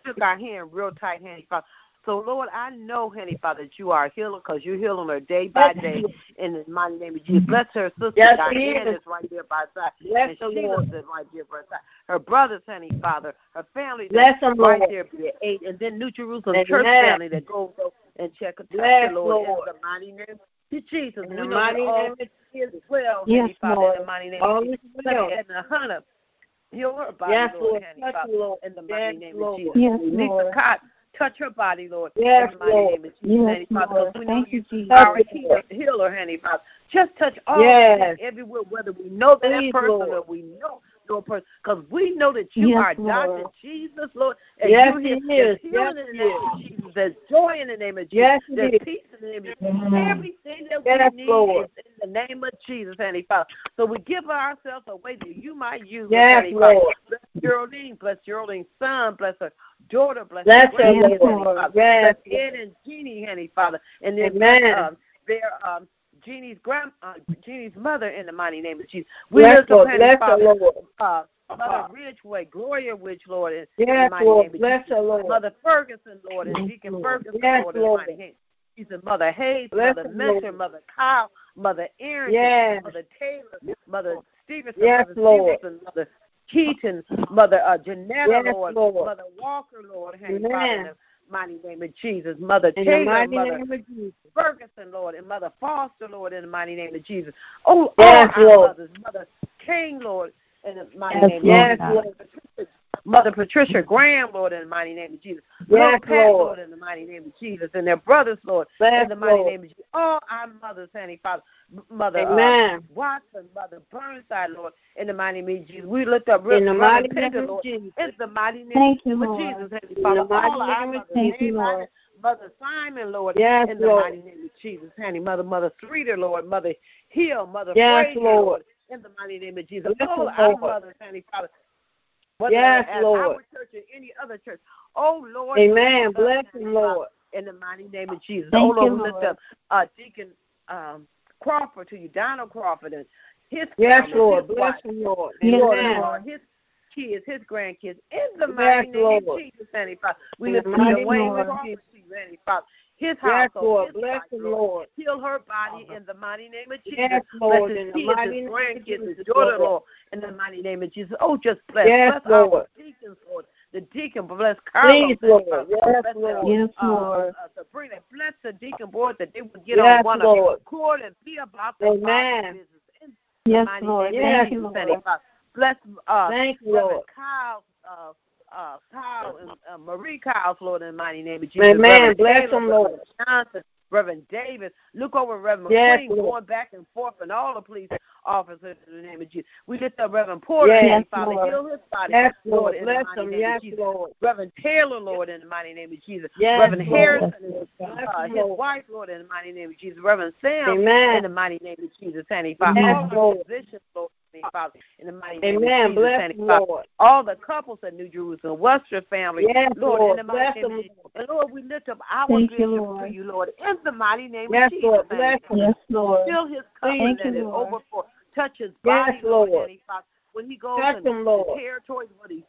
took our hand real tight, honey, Father. So, Lord, I know, honey, Father, that you are a healer because you're healing her day by day. In the mighty name of Jesus, bless her sister. Yes, Diane is. is right there by side. Bless and the Lord. is right there by her side. Her brothers, honey, Father, her family bless that's right there by eight, and then New Jerusalem Amen. Church family that goes and check her. Bless Lord, Lord. In the mighty name you Jesus. In the mighty name of Jesus. Well, yes, Father, Lord. in the mighty name all of Jesus. Well. And the hunter, your body, yes, Lord, Lord. Heavenly touch Father, Lord. in the mighty yes, name Lord. of Jesus. Yes, Lisa Lord. Cotton, touch her body, Lord, yes, in the mighty Lord. name of Jesus. Yes, Heavenly Father, Lord. we Thank you, Jesus. Our healer, healer, honey Father. Just touch all yes. everywhere, whether we know that Please, person Lord. or we know to person because we know that you yes, are Lord. Dr. Jesus, Lord. And yes, you're here. Healing yes, in the name of Jesus. There's joy in the name of Jesus. Yes, There's peace in the name of Jesus. Mm-hmm. Everything that yes, we need Lord. is in the name of Jesus, Heavenly Father. So we give ourselves away that you might use, yes, Heavenly Lord. Father. Bless Geraldine. Bless Geraldine's son. Bless her daughter. Bless, bless her, her Lord. Yes, Bless Ed and Jeannie, Heavenly Father. And then, Amen. Um, their um, Jeannie's grand, uh, Jeannie's mother in the mighty name of Jesus. We bless Lord, bless Father, the Lord. Uh, Mother uh-huh. Ridgeway, Gloria Ridge, Lord, in yes, the mighty Lord. name bless Jesus. The Lord. Mother Ferguson, Lord, and Deacon Ferguson, yes, Lord, in Lord. the mighty name. She's a Mother Hayes, bless Mother Mentor, Mother Kyle, Mother Aaron, yes. Mother Taylor. Mother Stevenson, yes, Mother Lord. Stevenson, Mother Keaton, Mother uh, Janetta, yes, Lord, Lord, Mother Walker, Lord, Hank, Father, mighty name of Jesus. Mother in Taylor, Mother Jesus. Ferguson, Lord, and Mother Foster, Lord, in the mighty name of Jesus. Oh, yes, all Lord. mothers, Mother King, Lord, in the mighty yes, name yes, Jesus, Lord. Mother Patricia Graham, Lord, in the mighty name of Jesus. Yes, Lord, Pat, Lord. Lord, in the mighty name of Jesus. And their brothers, Lord, yes, in the mighty Lord. name of Jesus. All our mothers, honey, Father. Mother uh, Amen. Uh, Watson, Mother Burnside, Lord, in the mighty name of Jesus. We lift up River, in the mighty name of Jesus. It's the mighty name Thank you, Lord. Jesus, Heavenly Father. In the all mighty name of Thank Lord. Mother Simon, Lord, yes, in the mighty name of Jesus, honey. Mother, Mother Streeter, Lord, Mother Hill, Mother yes, Frazier, Lord in the mighty name of Jesus. Yes, oh, our Father, Heavenly Father. Whether yes, Lord. Our church or any other church. Oh, Lord. Amen. Bless him, Lord. In the mighty name of Jesus. Thank oh, Lord, we lift up uh, Deacon um, Crawford to you, Donald Crawford, and his Yes, family, Lord. His bless wife, him, Lord. Amen. Lord, his kids, his grandkids. In the yes, mighty name Lord. of Jesus, Heavenly Father. We lift up Wayne Crawford to you, Heavenly Father his yes, household. Lord, his bless the Lord. Heal her body uh-huh. in the mighty name of Jesus. Yes, Lord, bless his kids, his grandkids, his daughter in law in the mighty name of Jesus. Oh, just bless, yes, bless Lord. our deacons, Lord. The deacon, bless Carlos. Please, Lord. Bless, yes, bless Lord. Them, yes, uh, Lord. Uh, Sabrina, bless the deacon board that they would get yes, on one Lord. accord and be about their business. In yes, the Lord. Name yes, Jesus, Lord. Bless uh, Thank Reverend Lord. Kyle. Uh, uh, Kyle, uh, Marie Kyle, Florida, in the mighty name of Jesus. Amen. Reverend Bless Taylor, him, Lord. Johnson, Reverend Davis. Look over Reverend yes, McQueen Lord. going back and forth and all the police officers in the name of Jesus. We lift up Reverend Porter, yes, Father, Lord. heal his body, yes, Lord, Lord in Bless the mighty him. name yes, of Jesus. Lord. Reverend Taylor, Lord, in the mighty name of Jesus. Yes, Reverend Lord. Harrison, yes, uh, his wife, Lord, in the mighty name of Jesus. Reverend Sam, Amen. in the mighty name of Jesus. And Father, yes, Lord. Lord me, Father, in the mighty name Amen. of Jesus. Bless Father. Lord. All the couples in New Jerusalem, Western family, yes, Lord, Lord, in the mighty name of Jesus. And Lord, we lift up our Thank you, to you, Lord, in the mighty name yes, of Jesus. Lord. Bless yes, Lord. Fill his covenant and his overflow. Touch his body, yes, Lord. Lord when he goes Touch territories, what he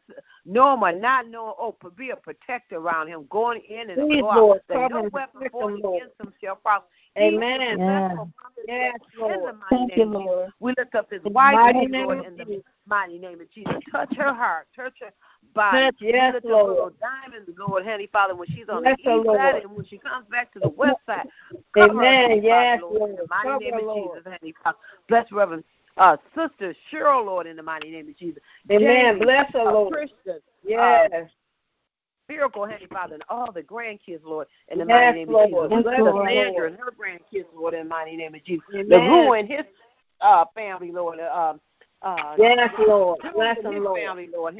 know not know oh, be a protector around him, going in and Please, go out. Lord, no weapon formed against himself, shall. Amen. Yeah. Yes, Lord. Thank you, Lord. We lift up his wife, mighty name, Lord, in the mighty name of Jesus. Touch her heart. Touch her body. Touch, yes, lift Lord. Little diamonds, Lord, Heavenly Father, when she's on yes, the east side and when she comes back to the west side. Cover Amen. Her, yes, Lord. Lord. In the mighty cover name of Lord. Jesus, Heavenly Father. Bless Reverend uh, Sister Cheryl, Lord, in the mighty name of Jesus. Amen. James, Bless her, uh, Lord. Christian, uh, yes. Uh, miracle, Heavenly Father, and all the grandkids, Lord, in the yes, mighty name Lord. of Jesus. Yes, Let Sandra and her grandkids, Lord, in the mighty name of Jesus. Amen. The and his uh, family, Lord. Uh, uh, yes, Lord. Bless his Lord. family, Lord,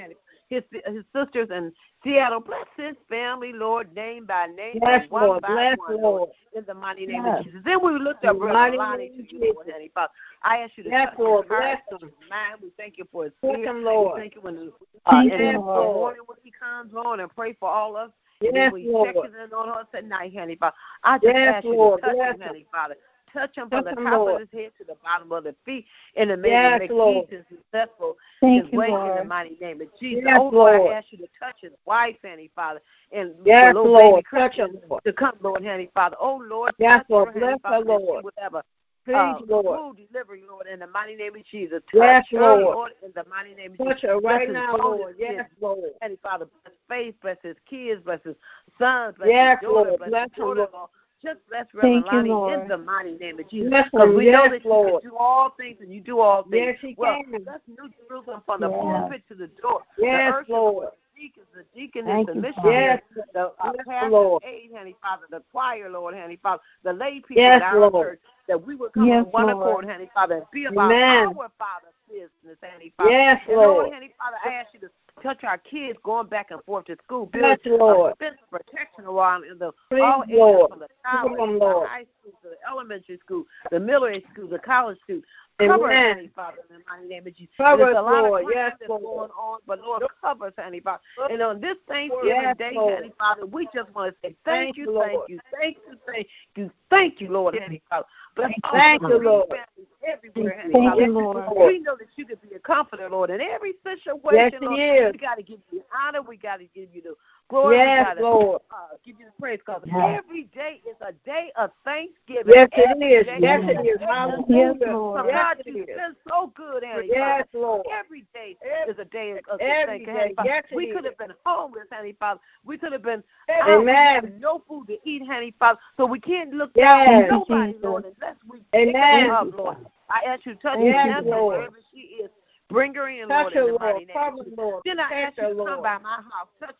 his his sisters in Seattle. Bless his family, Lord, name by name. Bless one Lord, by bless one, Lord. In the mighty name yes. of Jesus. Then we looked up Brother Lonnie to you, Lord, Heavenly Father. I ask you to yes, touch Lord, his heart, bless him. mind. We thank you for his bless spirit. Him, Lord. We thank you when, uh, yes, and Lord. morning when he comes on and pray for all of us. Yes, and we Lord. check in on us at night, Heavenly Father. I just yes, ask you Lord. to touch bless him, Heavenly Father touch him from Touch the top Lord. of his head to the bottom of the feet in the name Yes, of Lord. Jesus successful Thank his you, way in the mighty name of Jesus. Yes, oh Lord. I ask you to touch his wife, Heavenly Father, and Yes, Lord. baby Touch him, to come, Lord, Heavenly Father. Oh Lord, Yes, touch Lord. her, Bless her, Father, she Lord. a Please, uh, Lord. smooth delivery, Lord, in the mighty name of Jesus. Touch Yes, her, Lord. Lord, in the mighty name of Touch Jesus. her Bless right his now, Lord. kids, Yes, Lord. Heavenly Father, bless faith, bless his kids, bless his sons, bless Yes, his daughter, Lord. bless Bless his her, daughter Lord. Just bless Reverend Thank you, Lonnie in the mighty name of Jesus. Bless Because him. we know Yes, that you Lord. can do all things and you do all things. Yes, he well, can. bless New Jerusalem from the Yes. pulpit to the door. Yes, the ushers, Lord. the deacons, the deaconess, the you, missionaries, Yes, the uh, Bless the Lord. aid, Heavenly Father, the choir, Lord, Heavenly Father, the lay people Yes, at our Lord. church, that we would come Yes, on one Lord. accord, Heavenly Father, and be about Amen. our Father's business, Heavenly Father. Yes, and Lord, Lord. Heavenly Father, I ask you to touch our kids going back and forth to school, build Lord. a protection around in the Please, all ages Lord. from the college, them, the high school, to the elementary school, the middle school, the college school. Cover us. Heavenly Father, in the mighty name of Jesus. Cover There's a lot Lord. of Yes, that's Lord. going on, but Lord, cover us, Heavenly Father. And on this Thanksgiving Yes, Day, Lord. Heavenly Father, we just want to say thank, Thank you, you, thank you, thank you, thank you, thank you, Lord, Heavenly Father. All Thank you, Lord. families everywhere, Heavenly Thank you, Lord. We know that you could be a comforter, Lord, in every situation, Yes, Lord. is. We got to give you the honor. We got to give you the glory. Yes, we got Lord. uh, give you the praise because Yes. every day is a day of thanksgiving. Yes, it Every is. day Yes, is it a is. day of Hallelujah. Yes, Lord. Yes, God, it you've is. been so good, Heavenly Yes, Lord. Every day is a day of Every thanking, day. Heavenly Father. Yes, it we is. could have been homeless, Heavenly Father. We could have been out. We Amen. have no food to eat, Heavenly Father. So we can't look Yes. down on Thank you, nobody, Jesus. Lord, unless we pick Amen. her up, Lord. I ask you to touch Yes, Vanessa Lord. wherever she is. Bring her in, Touch Lord, her, in the Lord. mighty name. of Cover, Jesus. Lord. Then I Protect ask you her, to come Lord. by my house. Touch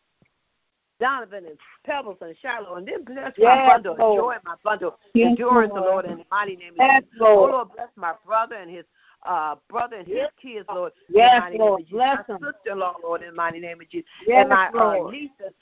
Donovan and Pebbles and Shiloh, and then bless Yes, my bundle, Lord. joy my bundle, Yes, endurance, Lord. the Lord, in the mighty name of Yes, Jesus. Oh Lord. Lord, bless my brother and his uh brother and his kids, Lord, in Yes, the mighty Lord. name of Jesus. Bless my sister-in-law, Lord, in the mighty name of Jesus. Yes, and my uh, Lord. niece is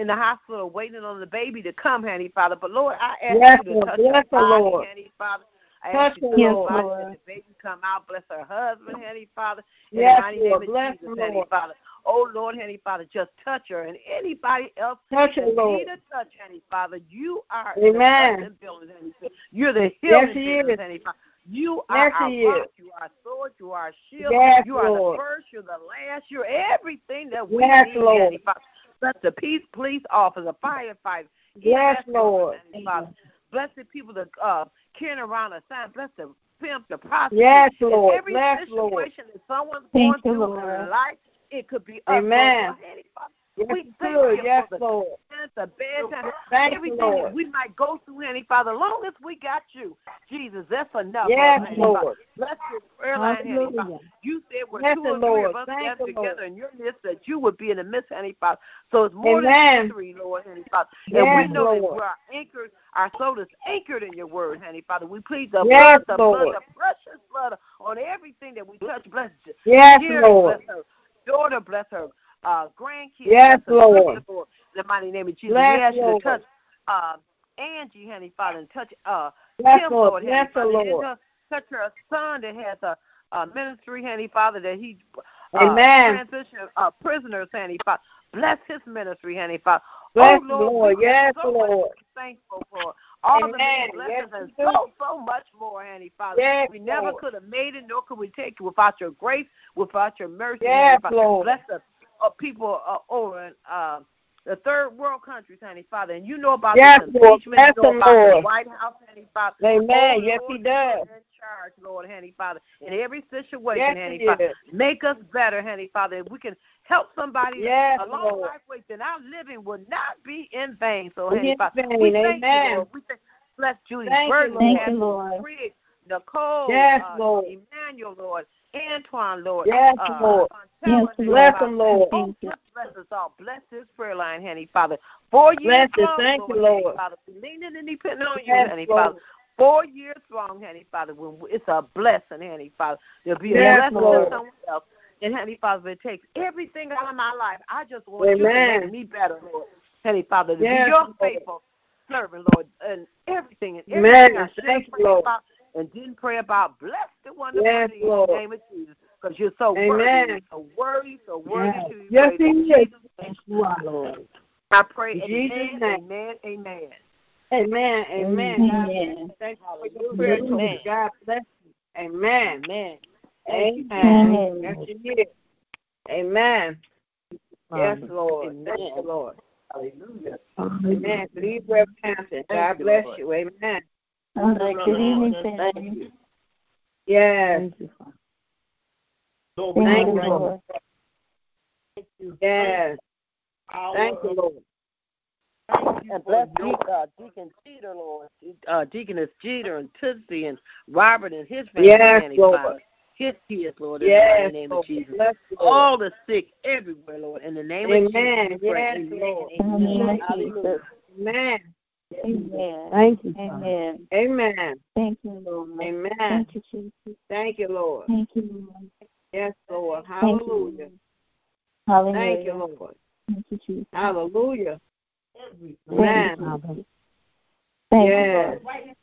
in the hospital waiting on the baby to come, Handy Father. But Lord, I ask Yes, you to Lord. touch Bless her body, Lord. Handy Father. I Touch ask you to Lord. body, Lord. the baby come out. Bless her husband, Handy Father. In Yes, the mighty Lord. name of Bless Jesus, Lord. Father. Oh Lord, Handy Father, just touch her and anybody else Touch her, Lord. need a touch, Handy Father. You are Amen. the blessing builders, Handy Father. You're the Yes, healing he builders, is. Handy Father. You are Yes, our rock. You are our sword. You are our shield. Yes, you are Lord. the first. You're the last. You're everything that we Yes, need, Lord. Bless the peace police officer, firefighter, Yes, workers, Lord. Father. Bless the people that uh, carrying around a sign. Bless the pimp, the prostitute. Yes, Lord. In every Bless, situation Lord. that someone's going you, through in Lord. life, it could be us. Amen. Lord. Father. Yes, We thank could. you Yes, for the Lord. times, the bad times, Thank you, everything Lord. that we might go through, Handy Father. Long as we got you, Jesus, that's enough. Yes, Lord, Father. Lord. Bless this prayer line, Father. You said we're Bless two or three Lord. of us Thank you, Lord. together in your midst that you would be in the midst, Handy Father. So it's more Amen. than three, Lord, Handy Father. And Yes, we know that Lord. we're anchored, our soul is anchored in your word, Handy Father. We plead the Yes, blood, the Lord. blood, the precious blood on everything that we touch. Bless you. Yes, Jerry, Lord. bless her daughter, bless her uh, grandkids, Yes, Lord. Lord. The mighty name of Jesus. Bless, we ask you to touch uh, Angie, Handy Father, and touch uh, Yes, Kim, Lord. Lord, Handy Father. Lord. touch her son that has a, a ministry, Handy Father, that he uh, Amen. transition uh, prisoners, Handy Father. Bless his ministry, Handy Father. Bless oh, Lord, Lord. Yes, so Lord. thankful for all the blessings Yes, and so, so much more, Handy Father. Yes, we never Lord. could have made it, nor could we take it without your grace, without your mercy, Yes, Father. Lord. Bless the uh, people uh, over uh, the third world countries, Handy Father. And you know about Yes, this Lord. impeachment, you Bless know them, about the White House, Handy Father. Amen. Oh, Yes, Lord, he does. in charge, Lord, Handy Father. In every situation, Yes, Handy he Father. Make us better, Handy Father. If we can help somebody Yes, along Lord. life with, then our living will not be in vain. So, In Handy Father, vain. we thank you, Lord. We thank Bless Judy Thank you, Lord. Thank you, Lord. Nicole, Yes, uh, Lord. Emmanuel, Lord, Antoine, Lord, Yes, uh, Lord. Yes, Bless Father. them, Lord. Oh, bless us all. Bless this prayer line, Handy Father. Four years Bless it. long, Thank you, Lord, Handy Lord. Father. Leaning and depending on you, Yes, Handy Lord. Father. Four years long, Handy Father. When it's a blessing, Handy Father. There'll be a Yes, blessing Lord. to someone else. And Handy Father, it takes everything out of my life. I just want you to make me better, Lord. Handy Father, to Yes, be your Lord. faithful servant, Lord, and everything and Amen. everything I should Thank you, Lord. about and didn't pray about. Bless the one that Yes, worthy in the name of Jesus. Because you're so Amen. worthy, so worthy, so worthy Yes. to be Yes, praised. he In. Jesus' name, You are, Lord. I pray, In Jesus' amen, name. amen, amen. Amen. Amen. Amen. Thank you for your prayer, Lord. God bless you. Amen. Amen. Amen. Amen. Yes, you did. Amen. Yes, Lord. Amen. Thank you, Lord. Hallelujah. Amen. Leave Reverend Hampton. God Thank you, bless Lord. you. Amen. All right. Good evening, Thank family. you. Yes. Thank you. Father. Thank Thank you, you. Lord. Yes. Thank you, Lord. And bless Deacon, uh, Deacon Jeter, Lord. Uh, Deaconess Jeter and Tootsie and Robert and his family, Yes, Heavenly Lord. Father. His kids, Lord, in the Yes, mighty name Lord. of Jesus. Bless you, All the sick everywhere, Lord. In the name Amen. of Jesus, we pray. Yes, Amen. Lord. In the name of Hallelujah. Jesus. Amen. Amen. Thank you, Amen. Amen. Thank you, Lord. Amen. Thank you, Jesus. Thank you, Lord. Thank you, Lord. Yes, Lord. Thank you, Hallelujah. Lord. Hallelujah. Thank you, Lord. Thank you, Jesus. Hallelujah. Thank Amen. you, Jesus. Thank Yes. you, Lord.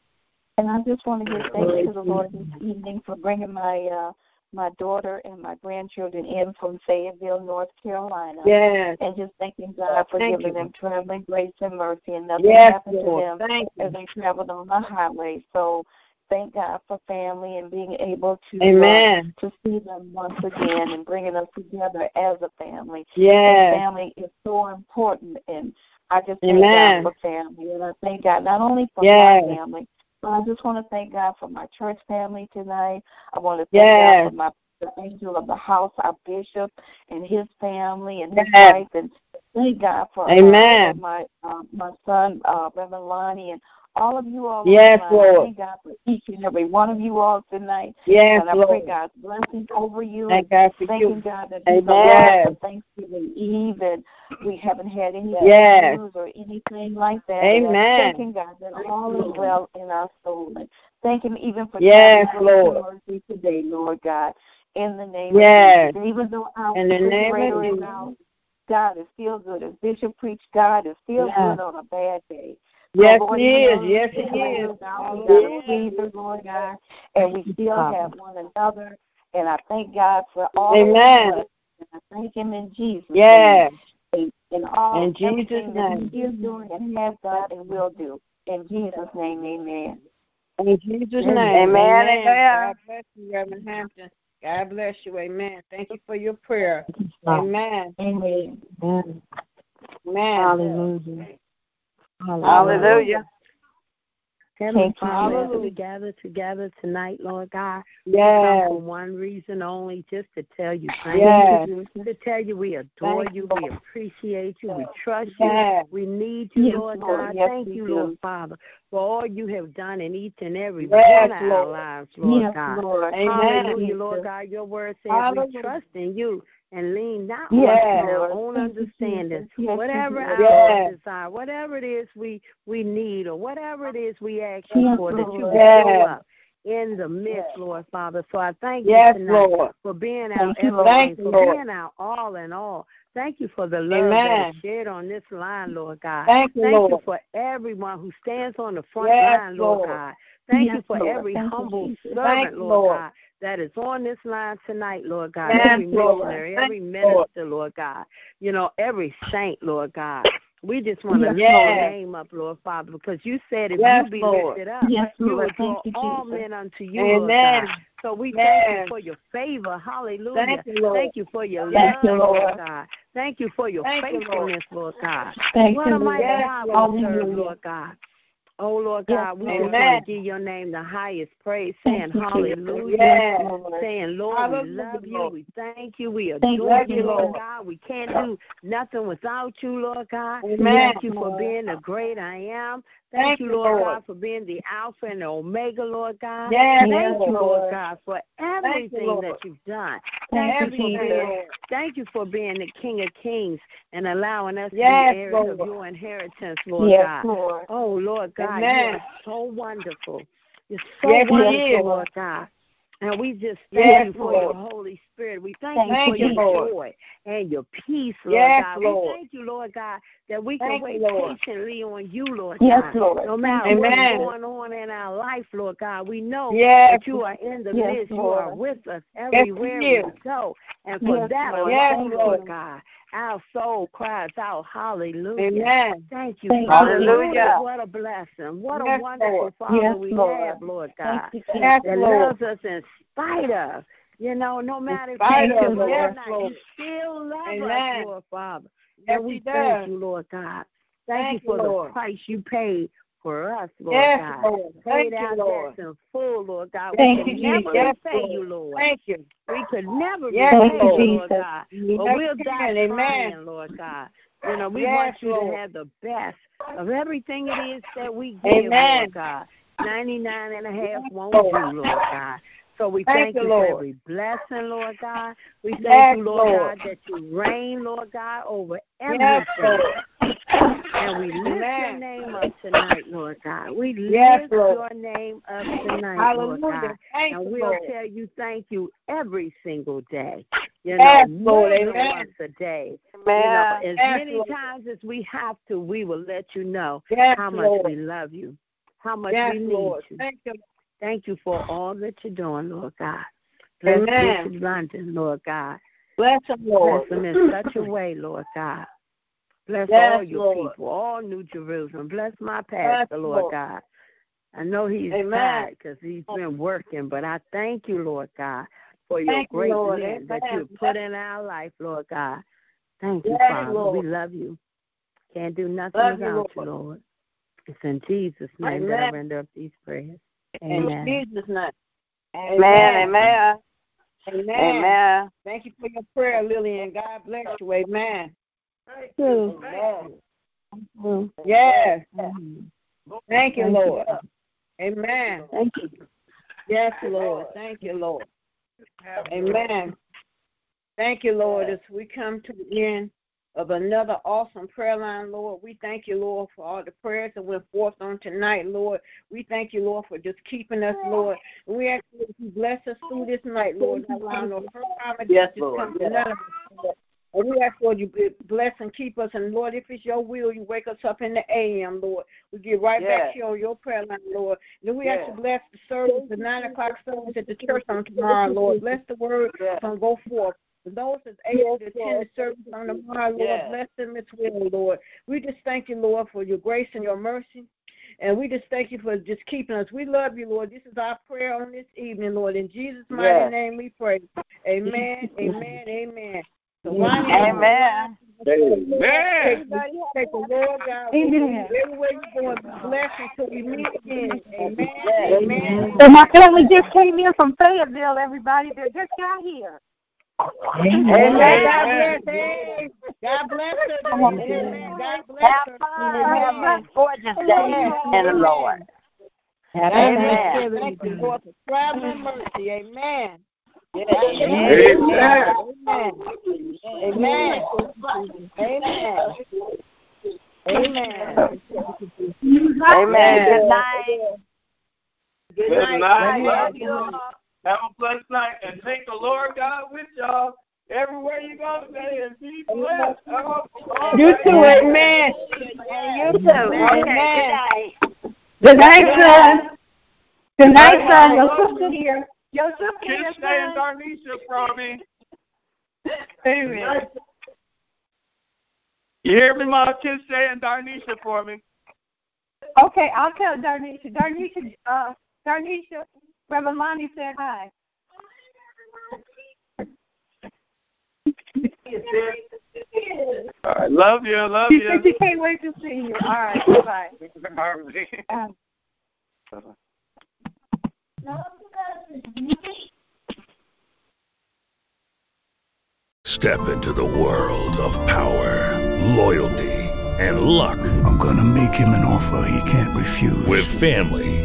And I just want to give thanks to the Lord this evening for bringing my uh, my daughter and my grandchildren in from Fayetteville, North Carolina. Yes. And just thanking God for Thank giving you. them traveling grace and mercy and nothing Yes, happened to Lord. them Thank as you. they traveled on the highway. So thank God for family and being able to Amen. uh, to see them once again and bringing us together as a family. Yeah, family is so important, and I just thank Amen. God for family, and I thank God not only for Yes. my family, but I just want to thank God for my church family tonight. I want to thank Yes. God for my the angel of the house, our bishop, and his family and his Yes. wife, and thank God for Amen. uh, my uh, my son, uh, Reverend Lonnie, and all of you all. Yes, the. I Lord. Thank God for each and every one of you all tonight. Yes, and I pray God's blessings over you. Thank God for Thanking you. God that Amen. alive for Thanksgiving Eve, and we haven't had any Yes. news or anything like that. Amen. thanking God that all is well in our soul. And thank Him even for Yes, traveling grace and Lord. mercy today, Lord God, in the name Yes. of Jesus. And even though our In the name of. God is still good. As Bishop preached, God is still Yes. good on a bad day. Yes, So, Lord, He is. Yes, He is. is out, we got a Lord God, and we still have one another. And I thank God for all Amen. of the. And I thank Him in Jesus' Yes. name. And, and all In Jesus' everything that name. He is doing and has done and will do. In Jesus' name, amen. In Jesus' name. Amen, Amen. amen. God bless you, Reverend Hampton. God bless you. Amen. Thank you for your prayer. Amen. Amen. Amen. Hallelujah. Hallelujah. Heavenly Thank Father, as we gather together tonight, Lord God, Yes. for one reason only, just to tell you thank Yes. you. To tell you we adore Thank you, we appreciate you, we trust Yes. you, we need you, Yes, Lord Lord. God. Yes, Thank you, do. Lord Father, for all you have done in each and every Yes, one of our lives, Lord Yes, God. Lord. Amen. Hallelujah, Lord God. Your word says Hallelujah. we trust in you and lean not Yes, on our own understanding. Yes, Whatever you our. Yes. desire, whatever it is we we need, or whatever it is we ask you Yes, for, that you Lord. will Yes. show up in the midst, Lord Father. So I thank Yes, you tonight Lord. for being our Thank everything, you, for Lord. being our all in all. Thank you for the love that Amen. is shared on this line, Lord God. Thank you, Thank you for everyone who stands on the front Yes, line, Lord Lord. God. Thank Yes, you for Lord. every Thank humble Jesus. servant, Thank Lord Lord. God, that is on this line tonight, Lord God. Yes, every missionary, Thank every minister, Lord God. You know, every saint, Lord God. We just want to Yes, lift your name up, Lord Father, because you said if Yes, you be Lord. lifted up, Yes, you Lord. would draw Thank you, all men unto you, Lord God. So we thank you for your favor. Hallelujah. Thank you, Lord. Thank you for your Yes, love, Lord. Lord God. Thank you for your Thank you, Lord. faithfulness, Lord God. Thank What you, a mighty. Yes, God Lord. we serve, Lord God. Oh, Lord Yes, God, we Lord. just want to give your name the highest praise, saying you, hallelujah. Yes. Saying, Lord, we love you, we thank you, we adore you, you, Lord Lord. God. We can't do nothing without you, Lord God. Amen. Thank you for being the great I am. Thank, Thank you, Lord, Lord. God, for being the Alpha and the Omega, Lord God. Yes, Thank Yes, you, Lord Lord. God, for Thank you, everything that you've done. Thank Thank you, for being thank you for being the King of Kings and allowing us Yes, to be heirs of your inheritance, Lord Yes, God. Lord. Oh Lord God, Amen. you are so wonderful. You're so Yes, wonderful. Lord God. And we just thank Yes, you for Lord. your Holy Spirit. We thank, Thank you for you, your Lord. joy and your peace, Lord Yes, God. Lord. We thank you, Lord God, that we can Thank you, wait Lord. patiently on you, Lord Yes, God. Lord. No matter Amen. what's going on in our life, Lord God, we know Yes. that you are in the Yes, midst. You are with us everywhere He we go. And for Yes, that Lord. Yes, Thank Lord you. God, our soul cries out, Hallelujah. Amen. Thank you. Thank Hallelujah. What a blessing. What Yes, a wonderful Lord. Father Yes, we Lord. have, Lord God. You, Yes, that Lord. loves us in spite of. You know, no matter if spite you of, feel or not, Lord. you still love Amen. us, Lord Father. Yes, and we he thank does. you, Lord God. Thank, Thank you for Lord. the price you paid for us, Lord Yes, God. Lord. Paid Thank you, Lord. debts in full, Lord God. Thank we could you, never Yes, repay Lord. you, Lord. Thank you. We could never Yes, repay Lord. you, Lord God. Yes, But we'll die can. Amen. trying, Lord God. You know, we Yes, want you Lord. to have the best of everything it is that we give, Amen. Lord God. Ninety-nine and a half won't do, Lord God. So we Thank thank, you, Lord. for every blessing, Lord God. We thank Yes, you, Lord, Lord. God, that you reign, Lord God, over Yes, everything. Lord. And we lift your name up tonight, Lord God. We Yes, lift Lord. your name up tonight, Hallelujah. Lord God. Thank and we'll tell you thank you every single day. You Yes, know, Lord. Amen. once a day. Amen. You know, as Yes, many Lord. times as we have to, we will let you know Yes, how much Lord. we love you, how much Yes, we need Lord. you. Thank you. Thank you for all that you're doing, Lord God. Bless Amen. Bishop London, Lord God. Bless him, Lord. Bless him in such a way, Lord God. Bless Yes, all your Lord. people, all New Jerusalem. Bless my Yes, pastor, Lord Lord. God. I know he's Amen. tired because he's been working, but I thank you, Lord God, for your Thank you, great men that you've put in our life, Lord God. Thank you, Yes, Father. Lord. We love you. Can't do nothing Love without you, Lord. Lord. It's in Jesus' name that I render up these prayers. In Amen. Jesus' name. Amen. Amen. Amen. Amen. Thank you for your prayer, Lillian. God bless you. Amen. Thank you. Amen. Yes. Thank you, Thank you, Lord. Amen. Thank you. Yes, Lord. Thank you, Lord. Amen. Thank you, Lord. As we come to the end of another awesome prayer line, Lord, we thank you, Lord, for all the prayers that went forth on tonight, Lord. We thank you, Lord, for just keeping us, Lord. We ask you to bless us through this night, Lord. Not allowing no hurt, harm, or Yes, Lord. to none of us. And we ask, Lord, you bless and keep us. And Lord, if it's your will, you wake us up in the AM, Lord. We get right Yes. back here on your prayer line, Lord. Then we ask Yes. you to bless the service, the nine o'clock service at the church on tomorrow, Lord. Bless the word Yes. from go forth. For those that's able to attend the service on tomorrow, Lord, Yes. bless them as well, Lord. We just thank you, Lord, for your grace and your mercy. And we just thank you for just keeping us. We love you, Lord. This is our prayer on this evening, Lord. In Jesus' mighty Yes. name we pray. Amen, amen, amen. So Amen. Lonnie, Amen. Amen. Everybody take the Lord God. Amen. Everywhere you're going, be blessed until we meet again. Amen. Yes. Amen. So my family just came in from Fayetteville, everybody. They just got here. Amen. Amen. God bless. Hey, God bless her. Amen. God bless Have her. fun. Have Amen. a gorgeous day in the Lord. Amen. Amen. Thank you, Lord, for traveling mercy. Amen. Amen. Amen. Amen. Amen. Amen. Amen. Good night. Good Good night. night. Good Love night. You all. Have a blessed night and take the Lord God with y'all everywhere you go today and be blessed. Oh, all You right. too. Amen. You too. Okay. Good Amen. night. Good night, son. Good night, son. night. Your sister here. Your sister Kiss here, Shay and. Darnisha from me. Amen. You hear me, Mom? Kiss Shay and Darnisha for me. Okay, I'll tell Darnisha. Darnisha, uh, Darnisha, Reverend Lonnie said hi. All right. Love you. I Love She you. said she can't wait to see you. All right, bye-bye. Um, Step into the world of power, loyalty, and luck. I'm gonna make him an offer he can't refuse. With family,